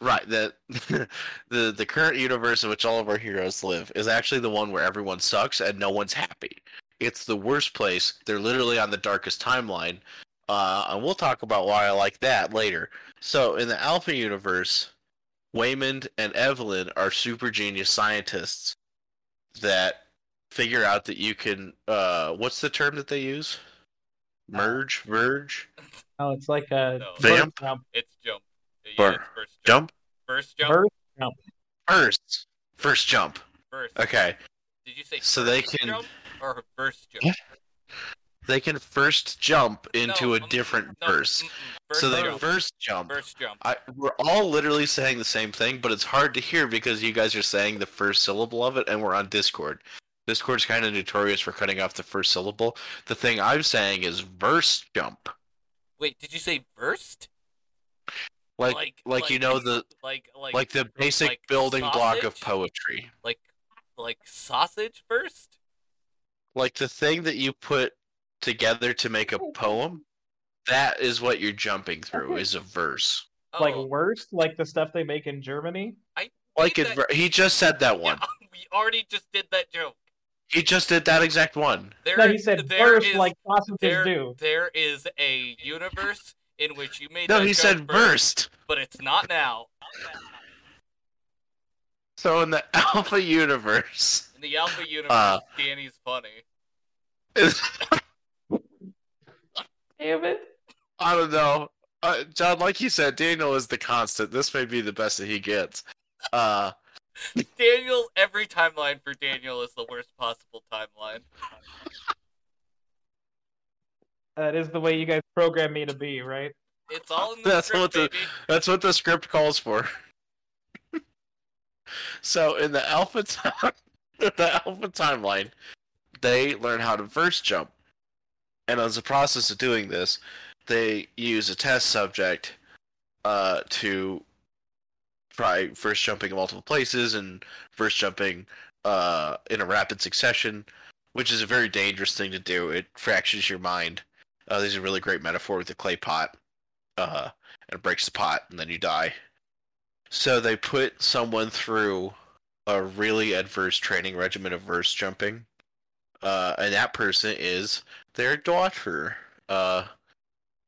Right, the [LAUGHS] the the current universe in which all of our heroes live is actually the one where everyone sucks and no one's happy. It's the worst place. They're literally on the darkest timeline. Uh, and we'll talk about why I like that later. So in the Alpha universe, Waymond and Evelyn are super genius scientists that figure out that you can uh what's the term that they use? Merge, verge, Oh, it's like a No. Vamp? jump. It's jump. Yeah, Bur- first jump. jump, First jump. Burst jump. first, first jump. First. Okay, Did you say So they can- jump or first jump? What? they can first jump into No, a um, different no, verse. mm-mm. First So they jump. first jump. First jump. I, we're all literally saying the same thing, but it's hard to hear because you guys are saying the first syllable of it, and we're on Discord. Discord's kind of notorious for cutting off the first syllable. The thing I'm saying is verse jump, Wait, did you say first? Like like, you know the like like like the basic like building block of poetry, like like sausage first? like the thing that you put together to make a [LAUGHS] poem. That is what you're jumping through is a verse. Like Oh, worst, like the stuff they make in Germany. Like it, that- he just said that one. yeah, [LAUGHS] we already just did that joke. He just did that exact one. There, no, he said there burst is- like sausages there, do. there is a universe in which you made No, that he joke said first, burst. but it's not now. So in the [LAUGHS] Alpha universe, In the Alpha universe, Uh. Danny's funny. [LAUGHS] Damn it. I don't know. Uh, John, like you said, Daniel is the constant. This may be the best that he gets. Uh, [LAUGHS] Daniel, every timeline for Daniel is the worst possible timeline. That is the way you guys program me to be, right? It's all in the That's script, what the- baby. that's what the script calls for. so in the Alpha time, [LAUGHS] the Alpha timeline, they learn how to verse jump, and as a process of doing this, they use a test subject uh, to try first jumping in multiple places and first jumping uh, in a rapid succession, which is a very dangerous thing to do. It fractures your mind. Uh, there's a really great metaphor with the clay pot, uh, and it breaks the pot, and then you die. So they put someone through a really adverse training regimen of verse jumping, uh, and that person is their daughter, uh,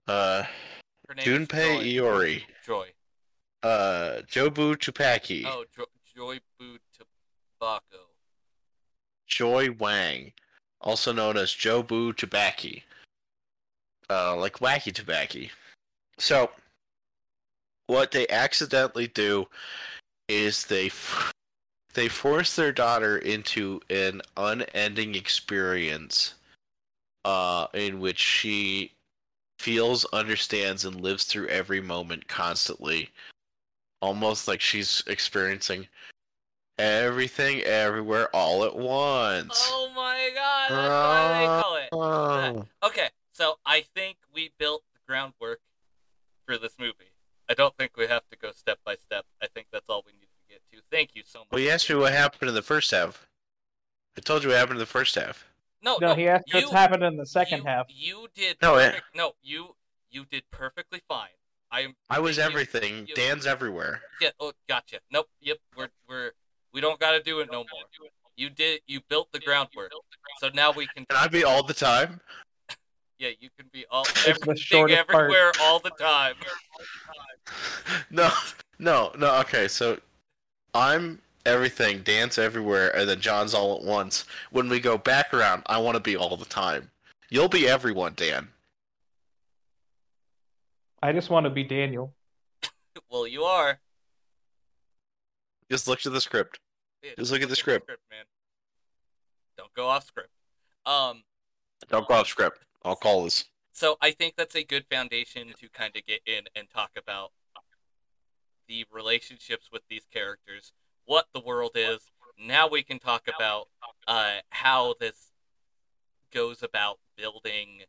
uh, Her name is Junpei Joy. Iori, Joy. uh, Jobu Tupaki, Oh, jo- Joy Boo Tobacco. Joy Wang, also known as Jobu Tobaki, uh, like Wacky Tobacco. So, what they accidentally do is they f- they force their daughter into an unending experience, uh, in which she feels, understands, and lives through every moment constantly, almost like she's experiencing everything everywhere all at once. Oh my god, that's why they call it. Oh. Okay, so I think we built the groundwork for this movie. I don't think we have to go step by step. I think that's all we need to get to. Thank you so much. Well, you asked me what happened in the first half. I told you what happened in the first half. No, No, he asked you, what's happened in the second you, half. You did No, it- perfect. No, you you did perfectly fine. I am. I was you- everything. you- Dan's everywhere. Yeah. Oh, gotcha. Nope. Yep. We're we're we don't got to do it no more. You did. You built the groundwork. So now we can. Can I be all the time? Yeah, you can be all [LAUGHS] the everything shortest part. everywhere all the time. [LAUGHS] No, No, no, okay, so I'm everything, dance everywhere, and then John's all at once. When we go back around, I want to be all the time. You'll be everyone, Dan. I just want to be Daniel. [LAUGHS] Well, you are. Just look to the script. Yeah, Just look at the script. man. Don't go off script. Um, Don't go off script. I'll call this. so I think that's a good foundation to kind of get in and talk about the relationships with these characters, what the world is. Now we can talk about uh, how this goes about building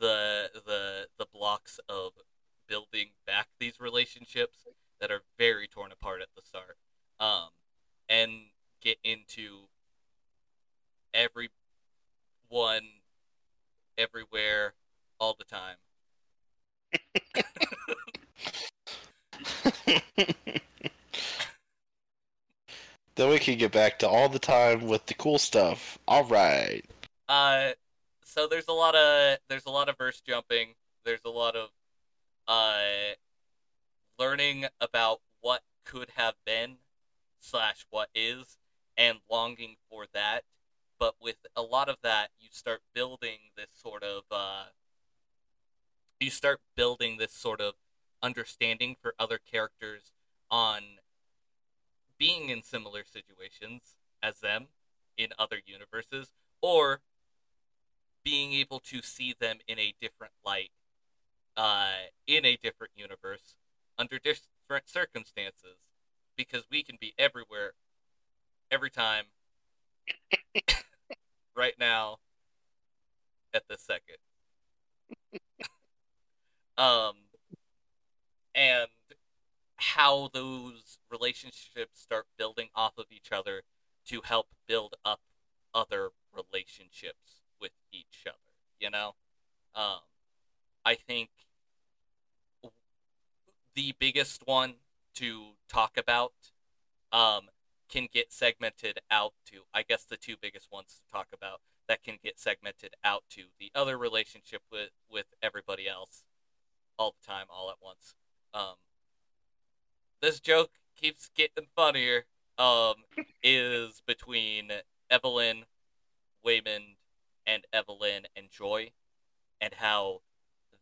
the the the blocks of building back these relationships that are very torn apart at the start, um, and get into everyone, everywhere, all the time. [LAUGHS] then we can get back to all the time with the cool stuff. All right. Uh, so there's a lot of there's a lot of verse jumping. There's a lot of uh learning about what could have been slash what is and longing for that. But with a lot of that, you start building this sort of uh, you start building this sort of understanding for other characters on being in similar situations as them in other universes or being able to see them in a different light uh, in a different universe under different circumstances because we can be everywhere every time right now at this second. [LAUGHS] Um and how those relationships start building off of each other to help build up other relationships with each other you know? Um i think the biggest one to talk about um can get segmented out to i guess the two biggest ones to talk about that can get segmented out to the other relationship with with everybody else all the time all at once. Um this joke keeps getting funnier um is between evelyn waymond and evelyn and joy and how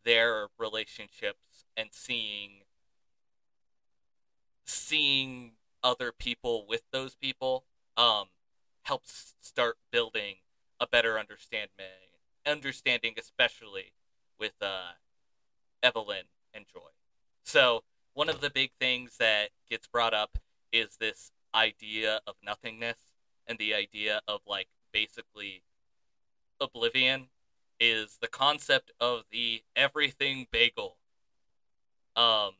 their relationships and seeing seeing other people with those people um helps start building a better understanding understanding especially with uh Evelyn and Joy. So one of the big things that gets brought up is this idea of nothingness and the idea of like basically oblivion is the concept of the everything bagel. Um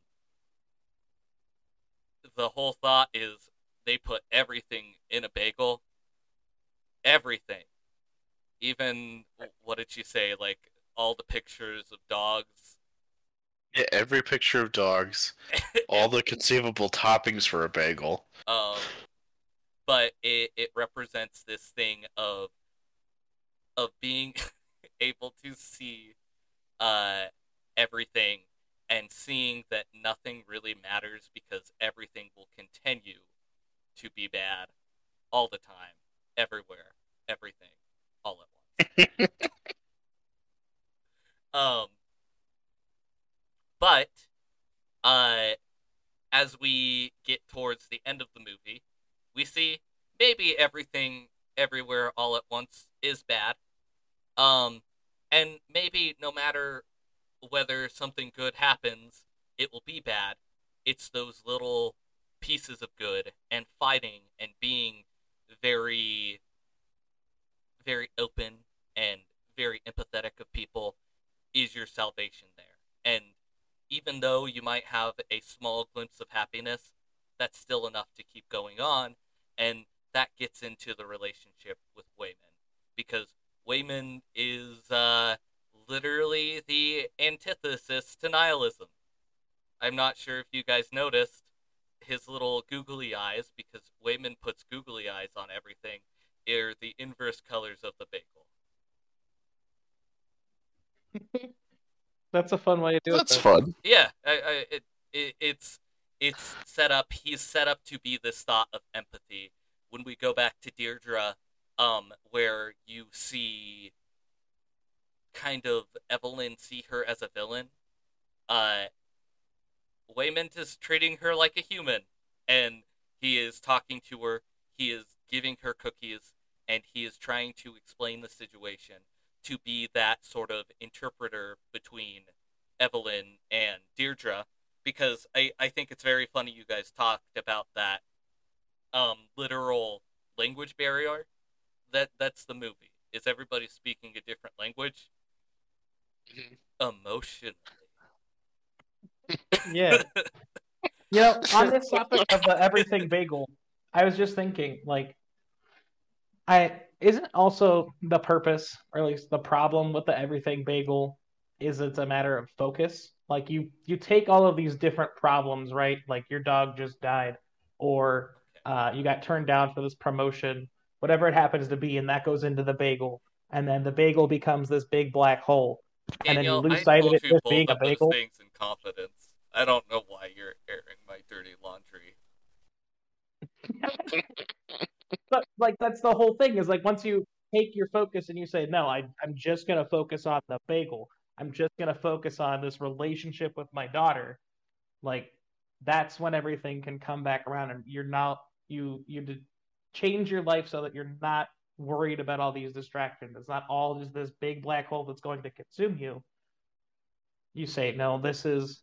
the whole thought is they put everything in a bagel. Everything. Even what did she say? Like all the pictures of dogs. Yeah, every picture of dogs, [LAUGHS] all the conceivable toppings for a bagel. um, but it, it represents this thing of of being [LAUGHS] able to see uh, everything and seeing that nothing really matters because everything will continue to be bad all the time, everywhere, everything, all at once. [LAUGHS] um, but uh, as we get towards the end of the movie, we see maybe everything everywhere all at once is bad. Um, and maybe no matter whether something good happens, it will be bad. It's those little pieces of good and fighting and being very, very open and very empathetic of people is your salvation there. And even though you might have a small glimpse of happiness, that's still enough to keep going on. And that gets into the relationship with Waymond because Waymond is uh, literally the antithesis to nihilism. I'm not sure if you guys noticed his little googly eyes because Waymond puts googly eyes on everything. Are the inverse colors of the bagel. [LAUGHS] That's a fun way to do That's it. That's fun. Yeah, I, I, it, it, it's it's set up. He's set up to be this thought of empathy. When we go back to Deirdre, um, where you see kind of Evelyn see her as a villain, uh, Waymond is treating her like a human, and he is talking to her. He is giving her cookies, and he is trying to explain the situation to be that sort of interpreter between Evelyn and Deirdre because I, I think it's very funny you guys talked about that um literal language barrier that that's the movie is everybody speaking a different language. Emotionally Yeah. [LAUGHS] You know, on this topic of the everything bagel, I was just thinking, like, I isn't also the purpose, or at least the problem with the everything bagel, is it's a matter of focus. Like you, you take all of these different problems, right? Like your dog just died, or uh, you got turned down for this promotion, whatever it happens to be, and that goes into the bagel, and then the bagel becomes this big black hole. And then you Danielle, lose I sight of it just both being a of those bagel. things in confidence. I don't know why you're airing my dirty laundry. [LAUGHS] But like that's the whole thing is like once you take your focus and you say no I, i'm just going to focus on the bagel. I'm just going to focus on this relationship with my daughter like that's when everything can come back around and you're not you you d- change your life so that you're not worried about all these distractions. It's not all just this big black hole that's going to consume you. You say no this is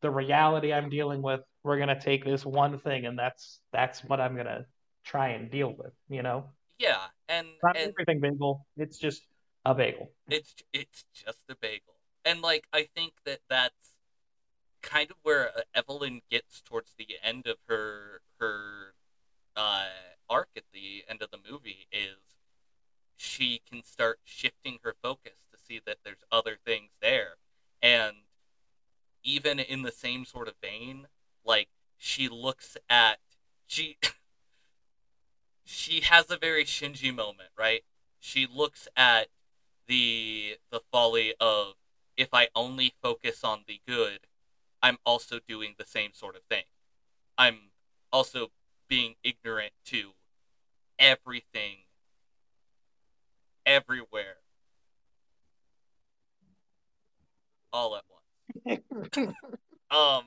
the reality i'm dealing with. We're going to take this one thing and that's that's what i'm going to try and deal with you know? Yeah and not and everything bagel. It's just a bagel. It's it's just a bagel. And like i think that that's kind of where evelyn gets towards the end of her her uh arc at the end of the movie is she can start shifting her focus to see that there's other things there and even in the same sort of vein like she looks at she [COUGHS] she has a very shinji moment right she looks at the the folly of if I only focus on the good, I'm also doing the same sort of thing. I'm also being ignorant to everything everywhere all at once. [LAUGHS] um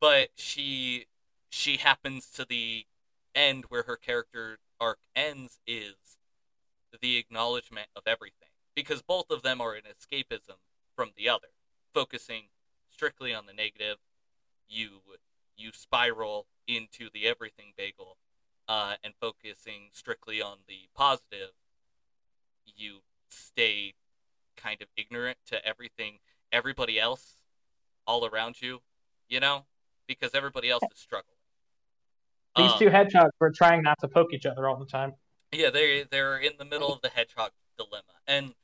but she she happens to the end where her character arc ends is the acknowledgement of everything because both of them are an escapism from the other focusing strictly on the negative you you spiral into the everything bagel uh, and focusing strictly on the positive you stay kind of ignorant to everything everybody else all around you you know because everybody else is struggling. These Um, two hedgehogs were trying not to poke each other all the time. Yeah, they they're in the middle of the hedgehog dilemma, and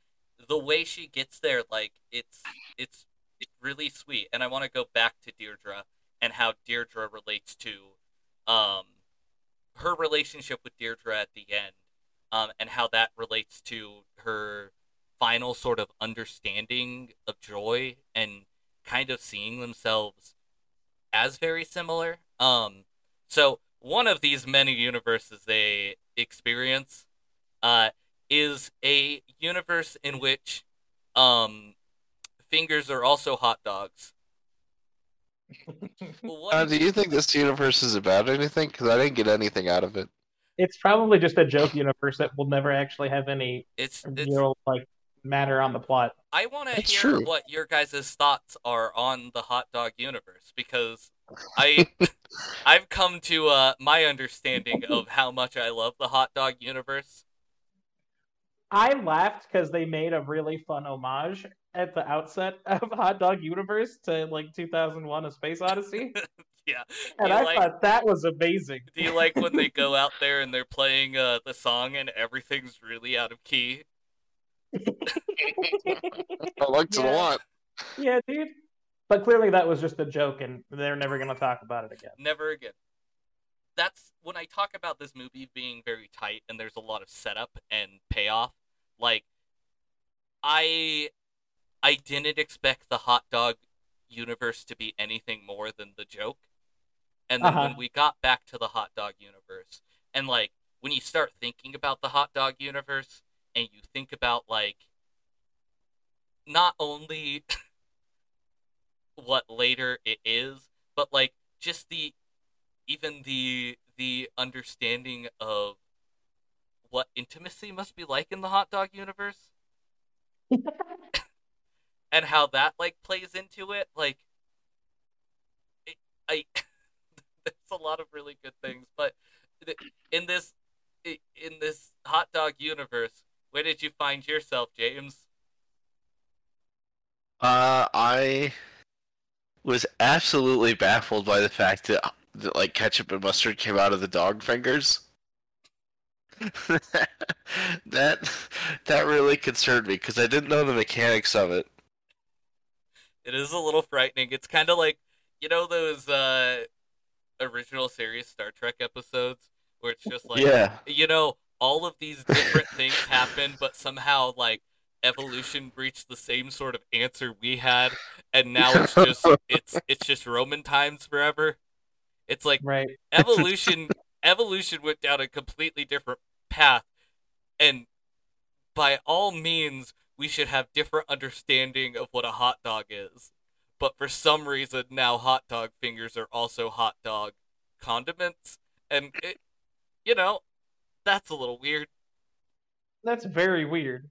the way she gets there, like it's it's really sweet. And I want to go back to Deirdre and how Deirdre relates to um her relationship with Deirdre at the end, um, and how that relates to her final sort of understanding of joy and kind of seeing themselves as very similar. Um, so one of these many universes they experience uh, is a universe in which um, fingers are also hot dogs. What Uh, do you think this universe is about anything? Because I didn't get anything out of it. it's probably just a joke universe that will never actually have any it's it's real like matter on the plot I want to It's hear true. what your guys' thoughts are on the hot dog universe because I [LAUGHS] I've come to uh, my understanding of how much I love the hot dog universe. i laughed because they made a really fun homage at the outset [LAUGHS] of hot dog universe to like 2001 a space odyssey [LAUGHS] Yeah, and You i like- thought that was amazing Do you like when they go [LAUGHS] out there and they're playing uh, the song and everything's really out of key? I liked it a lot. yeah dude but clearly that was just a joke and they're never going to talk about it again Never again. That's when I talk about this movie being very tight and there's a lot of setup and payoff. Like, I, I didn't expect the hot dog universe to be anything more than the joke. And then Uh-huh. when we got back to the hot dog universe, and like when you start thinking about the hot dog universe, and you think about like not only [LAUGHS] what later it is, but like just the even the the understanding of what intimacy must be like in the hot dog universe [LAUGHS] and how that like plays into it like it, i [LAUGHS] there's a lot of really good things but in this in this hot dog universe where did you find yourself james Uh, I was absolutely baffled by the fact that, that like ketchup and mustard came out of the dog fingers. [LAUGHS] that that really concerned me because I didn't know the mechanics of it. It is a little frightening it's kind of like you know those uh original series star trek episodes where it's just like yeah, you know, all of these different things happen, but somehow like evolution reached the same sort of answer we had, and now it's just [LAUGHS] it's it's just Roman times forever. It's like Right. evolution evolution went down a completely different path, and by all means, we should have different understanding of what a hot dog is. But for some reason, now hot dog fingers are also hot dog condiments, and it, you know, that's a little weird. That's very weird.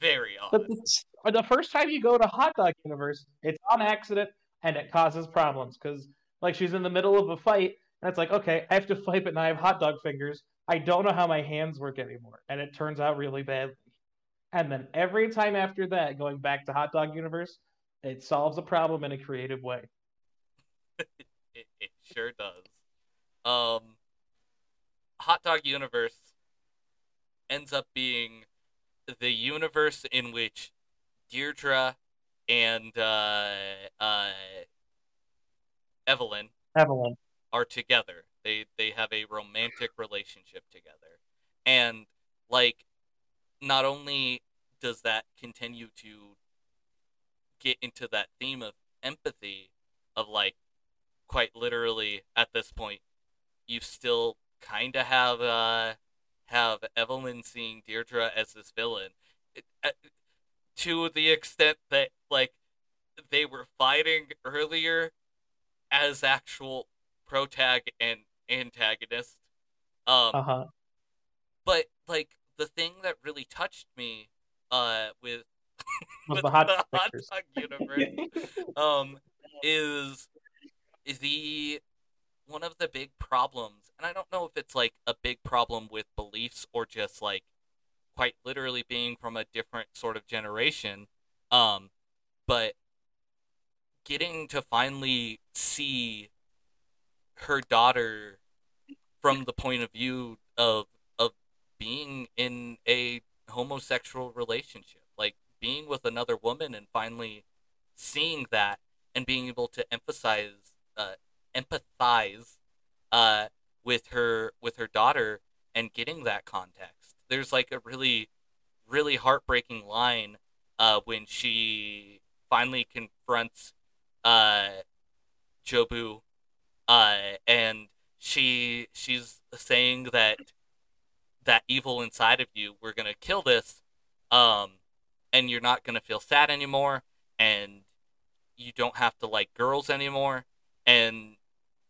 Very odd. But the, the first time you go to Hot Dog Universe, it's on accident and it causes problems because, like, she's in the middle of a fight and it's like, okay, I have to [LAUGHS] fight, but now I have hot dog fingers. I don't know how my hands work anymore, and it turns out really badly. And then every time after that, going back to Hot Dog Universe, it solves a problem in a creative way. It, [LAUGHS] it sure does. Um, Hot Dog Universe ends up being the universe in which Deirdre and uh, uh, Evelyn Evelyn. are together. They they have a romantic relationship together. And like not only does that continue to get into that theme of empathy of like quite literally at this point you still kind of have uh have Evelyn seeing Deirdre as this villain it, uh, to the extent that like they were fighting earlier as actual protag and antagonist. Um, Uh huh. but like the thing that really touched me, uh, with [LAUGHS] with the hot the hot dog [LAUGHS] universe, [LAUGHS] um, is is the one of the big problems, and I don't know if it's like a big problem with beliefs or just like quite literally being from a different sort of generation, um, but getting to finally see her daughter from the point of view of being in a homosexual relationship like being with another woman and finally seeing that and being able to emphasize uh, empathize uh, with her with her daughter and getting that context. There's like a really really heartbreaking line uh, when she finally confronts uh, Jobu uh, and she she's saying that that evil inside of you we're gonna kill this um and you're not gonna feel sad anymore and you don't have to like girls anymore and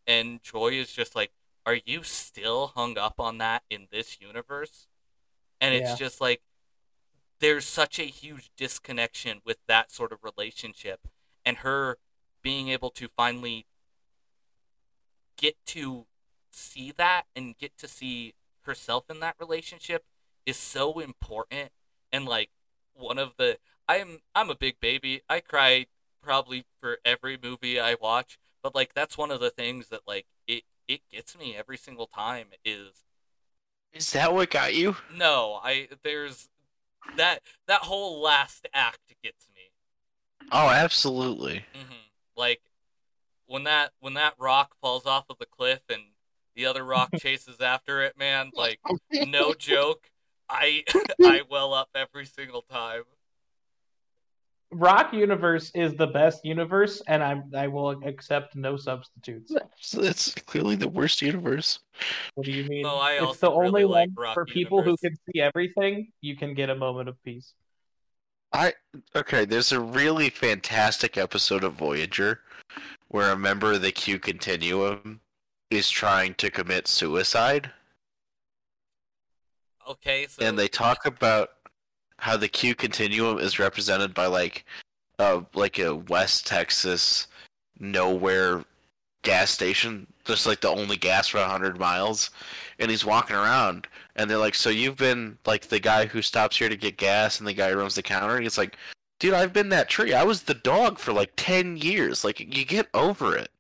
and joy is just like are you still hung up on that in this universe and it's Yeah. just like there's such a huge disconnection with that sort of relationship and her being able to finally get to see that and get to see herself in that relationship is so important and like one of the I'm I'm a big baby. I cry probably for every movie I watch, but like that's one of the things that like it it gets me every single time is is that what got you? no, I there's that that whole last act gets me. Oh, absolutely. hmm Like when that when that rock falls off of the cliff and the other rock [LAUGHS] chases after it, man. Like no joke, I [LAUGHS] [LAUGHS] I well up every single time. Rock Universe is the best universe, and I'm I will accept no substitutes. It's, it's clearly the worst universe. What do you mean? No, I it's also the only really like one Rock for people who can see everything. You can get a moment of peace. I okay. There's a really fantastic episode of Voyager where a member of the Q Continuum is trying to commit suicide, Okay, so and they talk about how the Q Continuum is represented by like, uh, like a West Texas nowhere gas station, just like the only gas for hundred miles, and he's walking around, and they're like, "So you've been like the guy who stops here to get gas, and the guy who runs the counter?" And he's like, "Dude, I've been that tree. I was the dog for like ten years. Like, you get over it."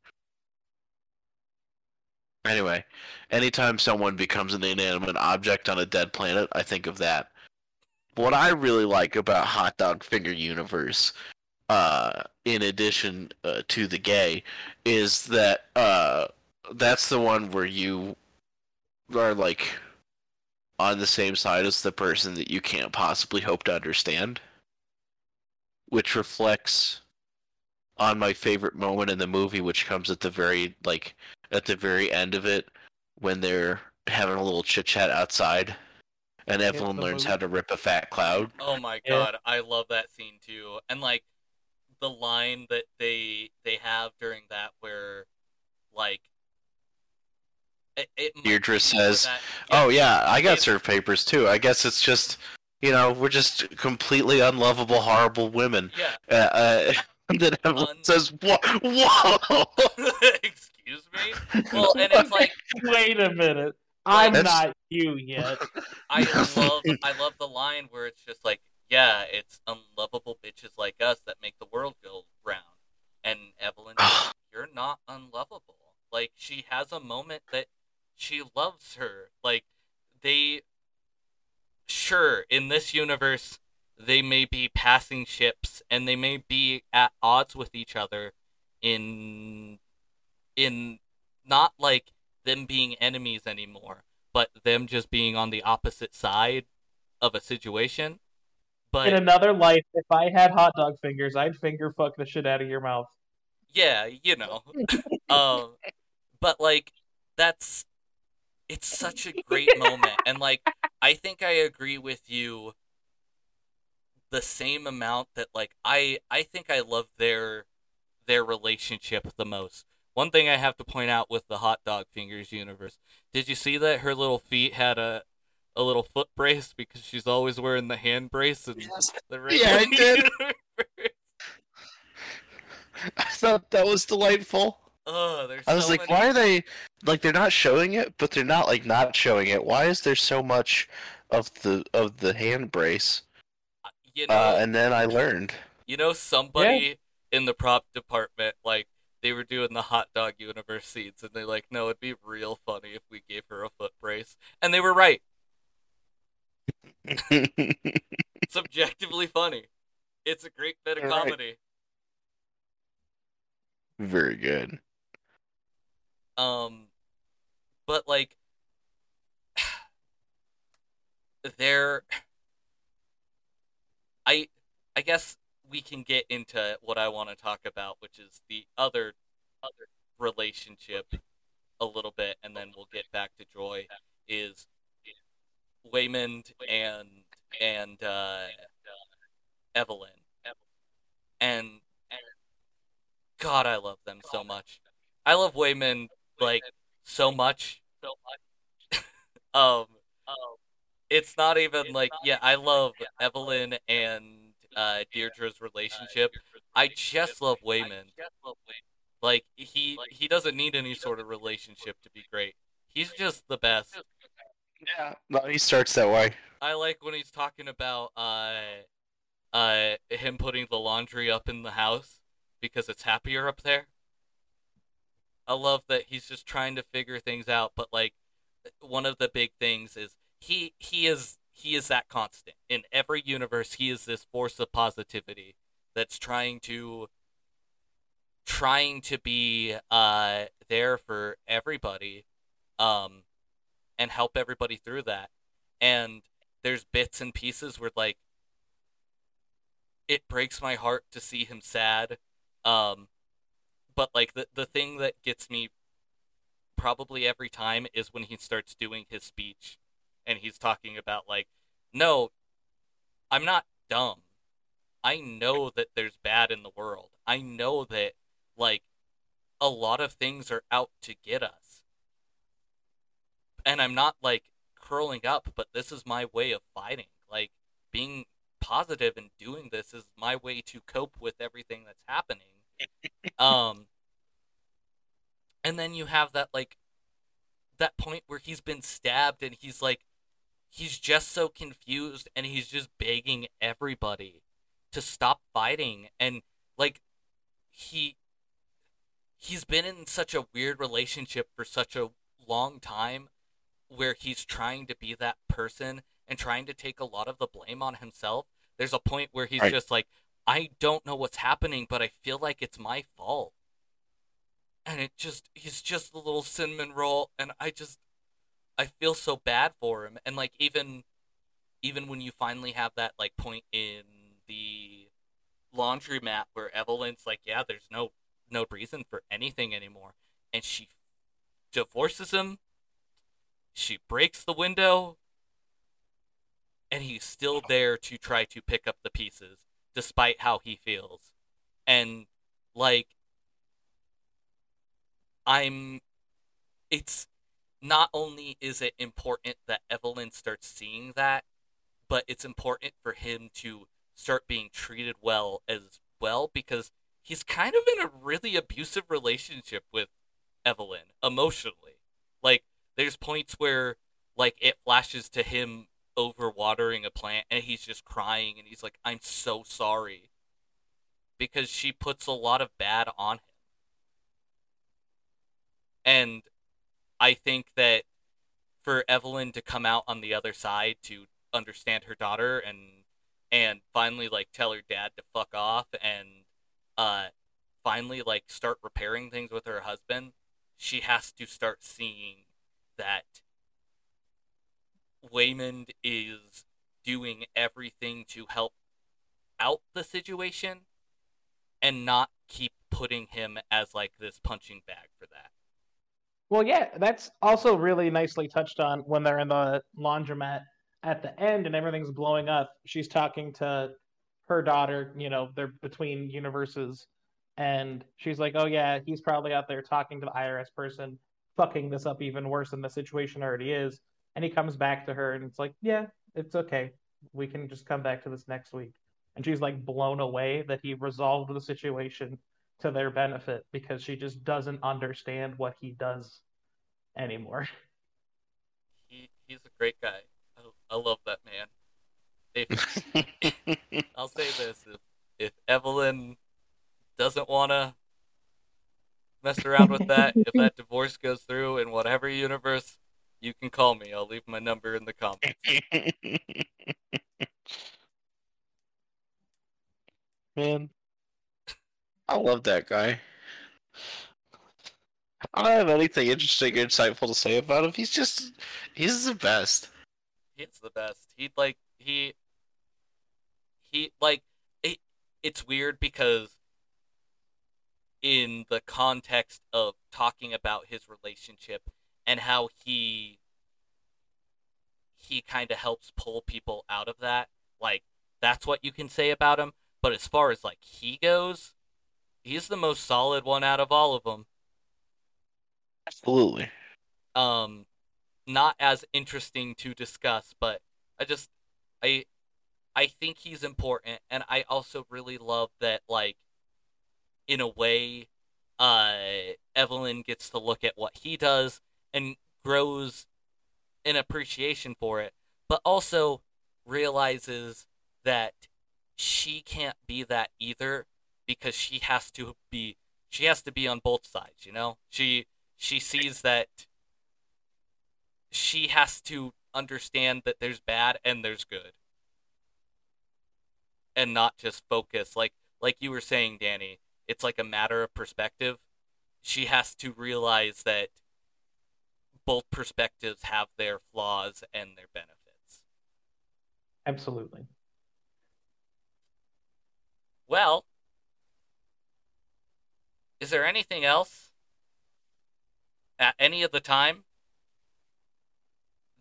Anyway, anytime someone becomes an inanimate object on a dead planet, I think of that. What I really like about Hot Dog Finger Universe, uh, in addition uh, to the gay, is that uh, that's the one where you are like on the same side as the person that you can't possibly hope to understand, which reflects on my favorite moment in the movie, which comes at the very like at the very end of it when they're having a little chit chat outside, and Evelyn learns movie. how to rip a fat cloud. Oh my Yeah. god, I love that scene too. And like the line that they they have during that where like it, it Deirdre says, that- Oh yeah, I got it- served papers too. I guess it's just you know we're just completely unlovable, horrible women. yeah. Uh, uh, [LAUGHS] and then Evelyn Un- says, [LAUGHS] [LAUGHS] "Whoa, whoa!" Excuse me. [LAUGHS] Well, and it's like Wait a minute. I'm That's- not you yet. [LAUGHS] I love I love the line where it's just like, yeah, it's unlovable bitches like us that make the world go round. And Evelyn, [SIGHS] you're not unlovable. Like she has a moment that she loves her. Like they sure in this universe they may be passing ships and they may be at odds with each other in in not like them being enemies anymore, but them just being on the opposite side of a situation. But In another life, if I had hot dog fingers, I'd finger fuck the shit out of your mouth. yeah, you know. [LAUGHS] um but like that's it's such a great moment and like I think I agree with you the same amount that like I I think I love their their relationship the most. One thing I have to point out with the hot dog fingers universe. Did you see that her little feet had a a little foot brace because she's always wearing the hand brace and the [LAUGHS] Yeah, I did. universe? [LAUGHS] I thought that was delightful. Oh, there's I was so like, many why are they like they're not showing it, but they're not like not showing it. Why is there so much of the of the hand brace? you know Uh, and then I learned. You know, somebody in the prop department, like, they were doing the hot dog universe scenes, and they're like, no, it'd be real funny if we gave her a foot brace. And they were right. [LAUGHS] It's objectively funny. It's a great bit of right. comedy. Very good. Um, but, like, [SIGHS] there. I, I guess we can get into what I want to talk about, which is the other, other relationship a little bit, and then we'll get back to Joy. Is Waymond and and uh, Evelyn, and God, I love them so much. I love Waymond like so much. [LAUGHS] um, it's not even like yeah, I love Evelyn and uh, Deirdre's relationship. I just love Waymond. Like he he doesn't need any sort of relationship to be great. He's just the best. Yeah. No, he starts that way. I like when he's talking about uh uh him putting the laundry up in the house because it's happier up there. I love that he's just trying to figure things out, but like one of the big things is he he is he is that constant. In every universe he is this force of positivity that's trying to trying to be uh there for everybody um and help everybody through that. And there's bits and pieces where like it breaks my heart to see him sad. Um, but like the the thing that gets me probably every time is when he starts doing his speech and he's talking about like no i'm not dumb. I know that there's bad in the world. I know that like a lot of things are out to get us. And i'm not like curling up but this is my way of fighting. Like being positive and doing this is my way to cope with everything that's happening. [LAUGHS] Um and then you have that like that point where he's been stabbed and he's like he's just so confused and he's just begging everybody to stop fighting. And like he he's been in such a weird relationship for such a long time where he's trying to be that person and trying to take a lot of the blame on himself. There's a point where he's Right. just like i don't know what's happening but i feel like it's my fault. And it just he's just a little cinnamon roll and i just i feel so bad for him. And like even even when you finally have that like point in the laundromat where evelyn's like yeah there's no no reason for anything anymore and she divorces him she breaks the window and he's still there to try to pick up the pieces despite how he feels. And like I'm it's not only is it important that Evelyn starts seeing that, but it's important for him to start being treated well as well because he's kind of in a really abusive relationship with Evelyn emotionally. Like there's points where like it flashes to him over watering a plant and he's just crying and he's like I'm so sorry because she puts a lot of bad on him. And I think that for Evelyn to come out on the other side to understand her daughter and and finally like tell her dad to fuck off and uh finally like start repairing things with her husband, she has to start seeing that Waymond is doing everything to help out the situation and not keep putting him as like this punching bag for that. Well, yeah, that's also really nicely touched on when they're in the laundromat at the end and everything's blowing up. She's talking to her daughter, you know, they're between universes, and she's like, "Oh yeah, he's probably out there talking to the IRS person, fucking this up even worse than the situation already is." And he comes back to her and it's like, "Yeah, it's okay. We can just come back to this next week." And she's like blown away that he resolved the situation to their benefit because she just doesn't understand what he does anymore. He he's a great guy. I, I love that man. If [LAUGHS] I'll say this, if if Evelyn doesn't want to mess around with that, if [LAUGHS] that divorce goes through in whatever universe, you can call me. I'll leave my number in the comments. [LAUGHS] Man, I love that guy. I don't have anything interesting or insightful to say about him. He's just, he's the best. He's the best. He like he he like it. It's weird because in the context of talking about his relationship and how he he kind of helps pull people out of that. Like that's what you can say about him. But as far as like he goes, he's the most solid one out of all of them. Absolutely. um not as interesting to discuss but i just i i think he's important and i also really love that like in a way uh evelyn gets to look at what he does and grows an appreciation for it but also realizes that she can't be that either because she has to be she has to be on both sides you know? She she sees that she has to understand that there's bad and there's good. And not just focus like like you were saying Danny it's like a matter of perspective. She has to realize that both perspectives have their flaws and their benefits. Absolutely. Well, is there anything else at any of the time?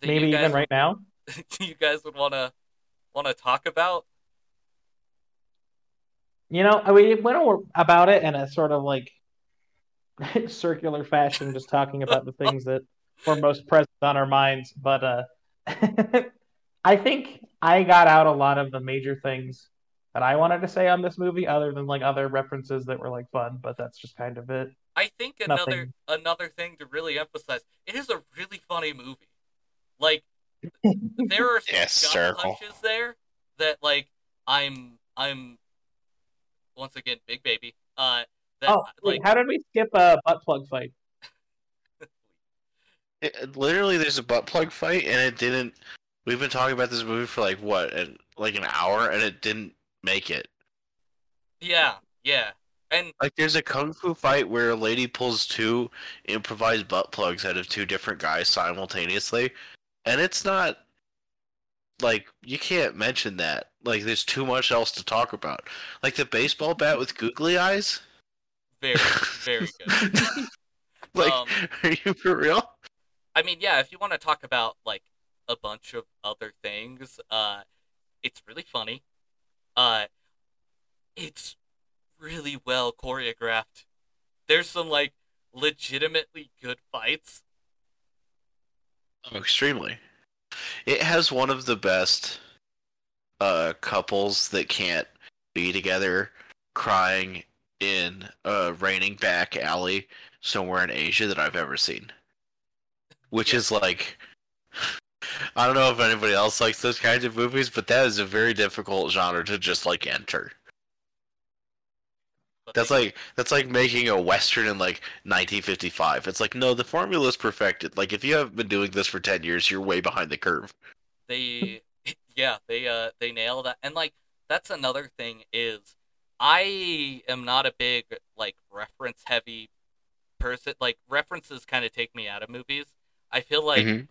Maybe guys, even right now. [LAUGHS] you guys would want to want to talk about? You know, we went about it in a sort of like [LAUGHS] circular fashion, just talking about the things that were most present on our minds. But uh, [LAUGHS] I think I got out a lot of the major things that I wanted to say on this movie, other than like other references that were like fun. But that's just kind of it. I think another Nothing. another thing to really emphasize, it is a really funny movie. Like [LAUGHS] there are some Yes, gut punches there that like I'm I'm once again big baby. Uh that Oh, wait, like how did we skip a butt plug fight? It, [LAUGHS] it- literally, there's a butt plug fight, and it didn't. We've been talking about this movie for like what, and like an hour, and it didn't make it. yeah, yeah. And Like, there's a kung fu fight where a lady pulls two improvised butt plugs out of two different guys simultaneously, and it's not like you can't mention that. Like, there's too much else to talk about. Like the baseball bat with googly eyes. very very [LAUGHS] good. like, Um, are you for real? I mean, yeah, if you want to talk about like a bunch of other things, uh it's really funny. Uh it's really well choreographed. There's some like legitimately good fights. Oh, extremely. It has one of the best uh couples that can't be together crying in a raining back alley somewhere in Asia that I've ever seen. Which Yeah. is like I don't know if anybody else likes those kinds of movies, but that is a very difficult genre to just like enter. That's like that's like making a western in like 1955. It's like no, the formula is perfected. Like if you haven't been doing this for 10 years, you're way behind the curve. they [LAUGHS] yeah they uh they nail that and like that's another thing is i am not a big like reference heavy person like references kind of take me out of movies i feel like Mhm.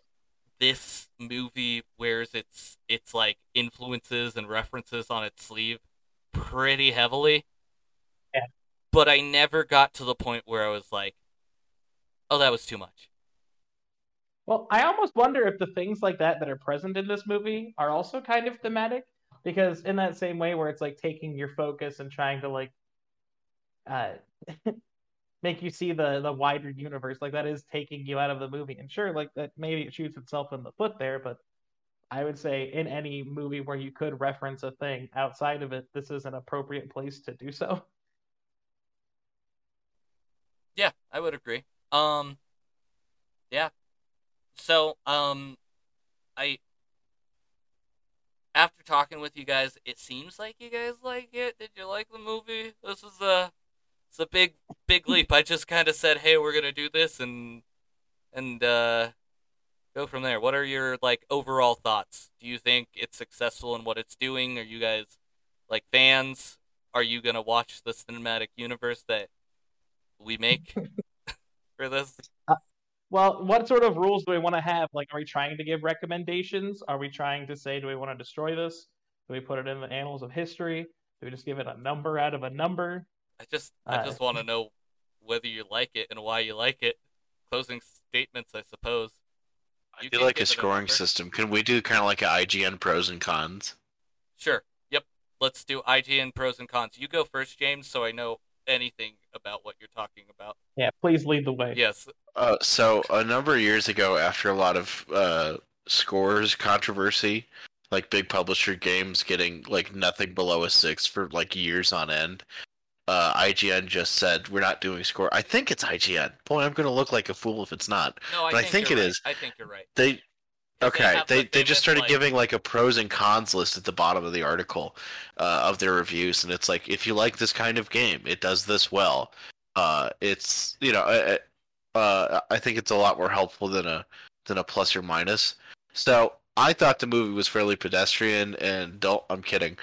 This movie wears its its like influences and references on its sleeve pretty heavily Yeah. but i never got to the point where i was like oh that was too much Well, I almost wonder if the things like that that are present in this movie are also kind of thematic, because in that same way where it's like taking your focus and trying to like uh [LAUGHS] make you see the the wider universe, like that is taking you out of the movie. And sure, like that maybe it shoots itself in the foot there, but I would say in any movie where you could reference a thing outside of it, this is an appropriate place to do so. [LAUGHS] Yeah, I would agree. Um, yeah. So, um, I after talking with you guys, it seems like you guys like it. Did you like the movie? This is a it's a big big leap. I just kind of said, "Hey, we're gonna do this," and and uh, go from there. What are your like overall thoughts? Do you think it's successful in what it's doing? Are you guys like fans? Are you gonna watch the cinematic universe that we make [LAUGHS] for this? Well, what sort of rules do we want to have? Like, are we trying to give recommendations? Are we trying to say, do we want to destroy this? Do we put it in the annals of history? Do we just give it a number out of a number? I just I Uh, just want to know whether you like it and why you like it. Closing statements, I suppose. I You feel like a it a scoring system. Can we do kind of like an IGN pros and cons? Sure. Yep. Let's do IGN pros and cons. You go first, James, so I know anything about what you're talking about. Yeah, please lead the way. Yes. Uh, so a number of years ago, after a lot of uh, scores controversy, like big publisher games getting like nothing below a six for like years on end, uh, IGN just said we're not doing score. I think it's IGN. Boy, I'm gonna look like a fool if it's not. No, I But I think, think you're it right. is. I think you're right. They okay. They they they just started like- giving like a pros and cons list at the bottom of the article uh, of their reviews, and it's like if you like this kind of game, it does this well. Uh, it's you know, uh, uh, I think it's a lot more helpful than a than a plus or minus. So I thought the movie was fairly pedestrian, and don't. I'm kidding.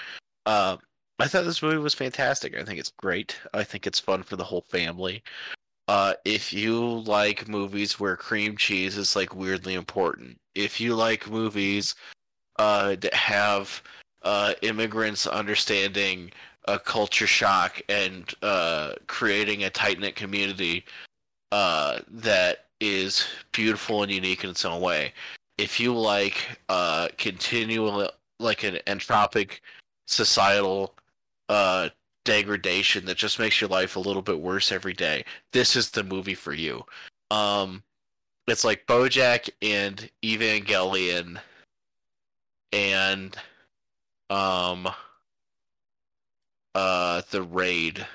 Uh, I thought this movie was fantastic. I think it's great. I think it's fun for the whole family. Uh, if you like movies where cream cheese is like weirdly important, if you like movies uh, that have uh, immigrants understanding a culture shock and uh, creating a tight knit community uh, that is beautiful and unique in its own way. If you like uh, continual, like an entropic societal uh, degradation that just makes your life a little bit worse every day, this is the movie for you. Um, it's like BoJack and Evangelion and um uh the raid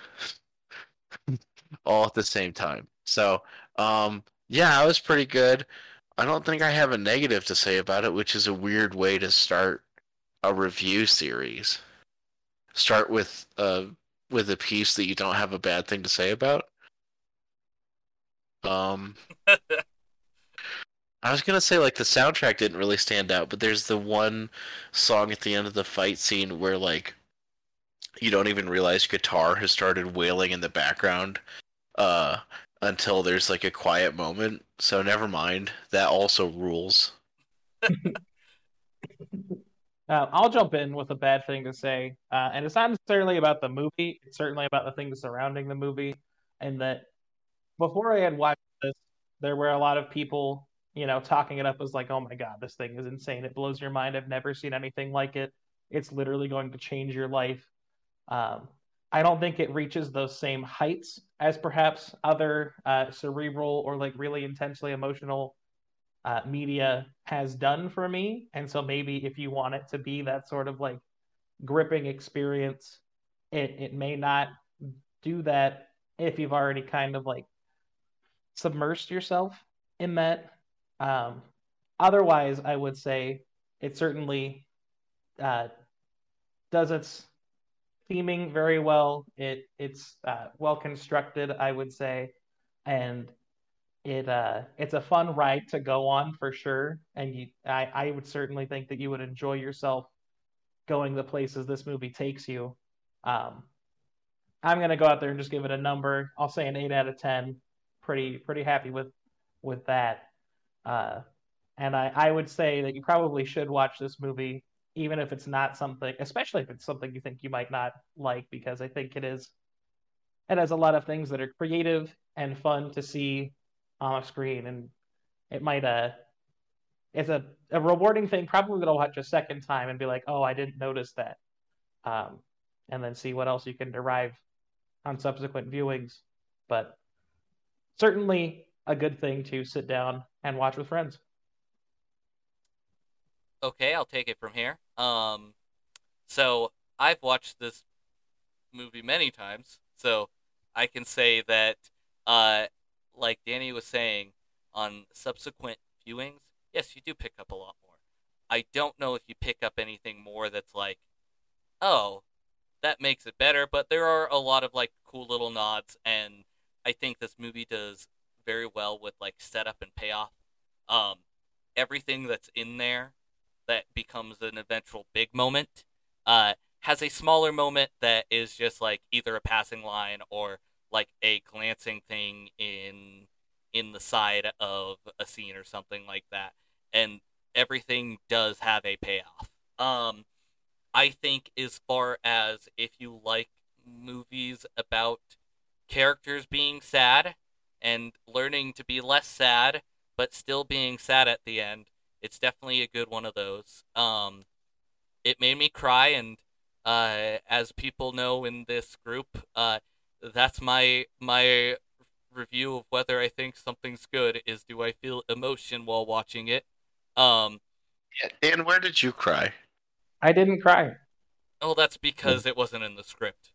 [LAUGHS] all at the same time. So, um yeah, it was pretty good. I don't think I have a negative to say about it, which is a weird way to start a review series. Start with uh with a piece that you don't have a bad thing to say about. Um [LAUGHS] I was gonna say like the soundtrack didn't really stand out, but there's the one song at the end of the fight scene where like you don't even realize guitar has started wailing in the background uh until there's like a quiet moment. So never mind. That also rules. [LAUGHS] Uh, I'll jump in with a bad thing to say, uh, and it's not necessarily about the movie. It's certainly about the things surrounding the movie, and that before I had watched this, there were a lot of people, you know, talking it up as like, "Oh my god, this thing is insane! It blows your mind. I've never seen anything like it. It's literally going to change your life." Um, I don't think it reaches those same heights as perhaps other uh, cerebral or like really intensely emotional uh, media has done for me. And so maybe if you want it to be that sort of like gripping experience, it, it may not do that if you've already kind of like submersed yourself in that. Um, otherwise, I would say it certainly uh, does its theming very well. It it's uh, well constructed, I would say, and it uh it's a fun ride to go on for sure. And you, I I would certainly think that you would enjoy yourself going the places this movie takes you. Um, I'm gonna go out there and just give it a number. I'll say an eight out of ten. Pretty pretty happy with with that. Uh, and I I would say that you probably should watch this movie even if it's not something, especially if it's something you think you might not like, because I think it is. It has a lot of things that are creative and fun to see on a screen, and it might uh, it's a a rewarding thing. Probably gonna watch a second time and be like, oh, I didn't notice that, um, and then see what else you can derive on subsequent viewings. But certainly a good thing to sit down and watch with friends. Okay, I'll take it from here. Um, so I've watched this movie many times, so I can say that, uh, like Danny was saying, on subsequent viewings, yes, you do pick up a lot more. I don't know if you pick up anything more that's like, oh, that makes it better, but there are a lot of like cool little nods, and I think this movie does very well with like setup and payoff. Um, everything that's in there that becomes an eventual big moment uh, has a smaller moment that is just like either a passing line or like a glancing thing in in the side of a scene or something like that and everything does have a payoff um i think as far as if you like movies about characters being sad and learning to be less sad but still being sad at the end it's definitely a good one of those. Um, it made me cry, and uh, as people know in this group, uh, that's my my review of whether I think something's good is do I feel emotion while watching it. Um, yeah, and where did you cry? I didn't cry. Oh, that's because it wasn't in the script.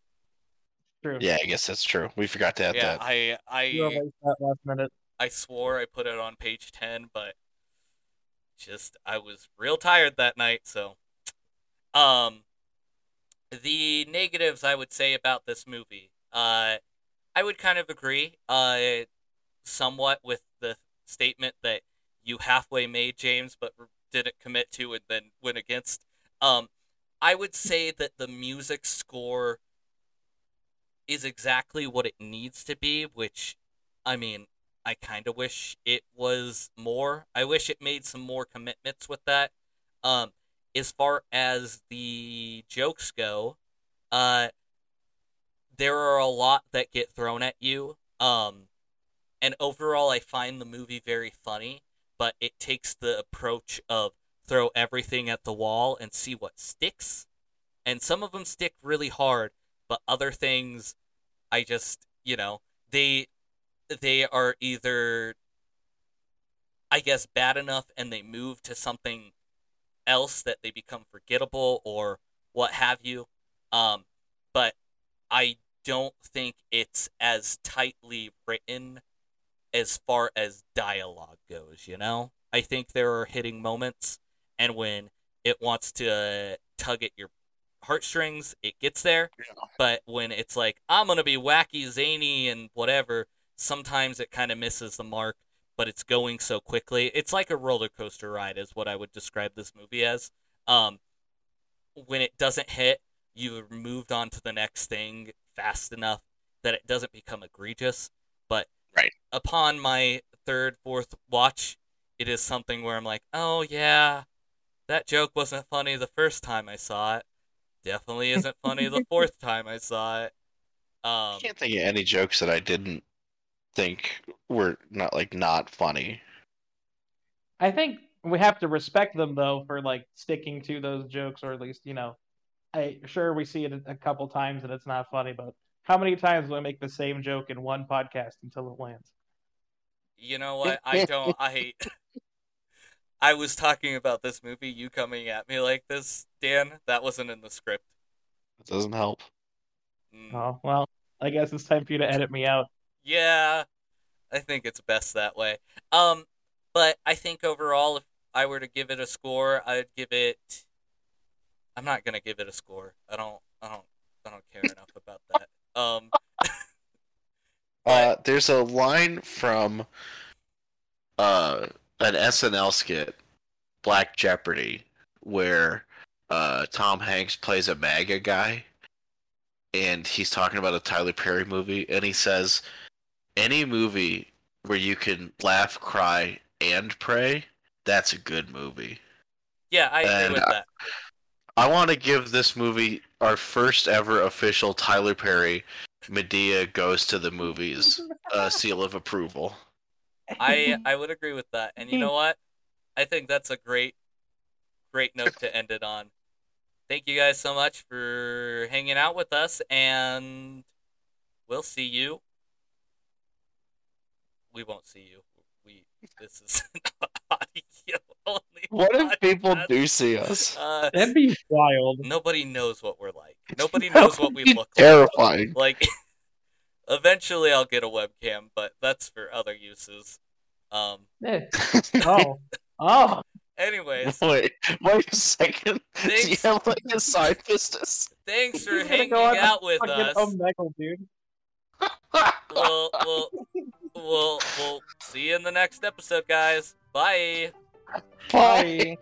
True. Yeah, I guess that's true. We forgot to add Yeah, that. I I that last minute. I swore I put it on page ten, but just I was real tired that night, so um the negatives I would say about this movie. Uh I would kind of agree uh somewhat with the statement that you halfway made James but didn't commit to and then went against. Um I would say that the music score is exactly what it needs to be, which I mean, I kind of wish it was more. I wish it made some more commitments with that. Um, as far as the jokes go, uh, there are a lot that get thrown at you. Um, and overall, I find the movie very funny, but it takes the approach of throw everything at the wall and see what sticks. And some of them stick really hard, but other things, I just, you know, they they are either I guess bad enough and they move to something else that they become forgettable or what have you. Um, but I don't think it's as tightly written as far as dialogue goes, you know? I think there are hitting moments, and when it wants to tug at your heartstrings, it gets there. Yeah. But when it's like, I'm going to be wacky, zany, and whatever, sometimes it kind of misses the mark, but it's going so quickly. It's like a roller coaster ride, is what I would describe this movie as. Um, when it doesn't hit, you've moved on to the next thing fast enough that it doesn't become egregious. But Right. upon my third, fourth watch, it is something where I'm like, oh yeah, that joke wasn't funny the first time I saw it. Definitely isn't funny the [LAUGHS] fourth time I saw it. I Um, can't think of any jokes that I didn't think were not like not funny. I think we have to respect them though for like sticking to those jokes, or at least you know, I sure we see it a- a couple times and it's not funny, but how many times do I make the same joke in one podcast until it lands? You know what? I [LAUGHS] don't. I. I was talking about this movie. You coming at me like this, Dan? That wasn't in the script. It doesn't help. Mm, Oh well, I guess it's time for you to edit me out. Yeah, I think it's best that way. Um, but I think overall, if I were to give it a score, I'd give it. I'm not gonna give it a score. I don't. I don't. I don't care enough about that. Um. [LAUGHS] Uh, there's a line from uh, an SNL skit, Black Jeopardy, where uh, Tom Hanks plays a MAGA guy, and he's talking about a Tyler Perry movie, and he says, "Any movie where you can laugh, cry, and pray, that's a good movie." Yeah, I agree And, with uh, that. I want to give this movie our first ever official Tyler Perry Madea goes to the movies uh, seal of approval. I [LAUGHS] I would agree with that. And you know what? I think that's a great great note to end it on. Thank you guys so much for hanging out with us and we'll see you. We won't see you. We this is [LAUGHS] an audio only. What if people do see us? Uh, That'd be wild. nobody knows what we're like. [LAUGHS] Nobody knows what we look like. Terrifying. Like [LAUGHS] eventually I'll get a webcam, but that's for other uses. Um Eh. Oh, oh. anyways, Wait, wait a second. Do you Thanks. have like a side business? thanks for hanging go out with Fucking us. Omegle, dude. We'll, we'll, we'll, we'll see you in the next episode, guys. Bye. Bye. Bye.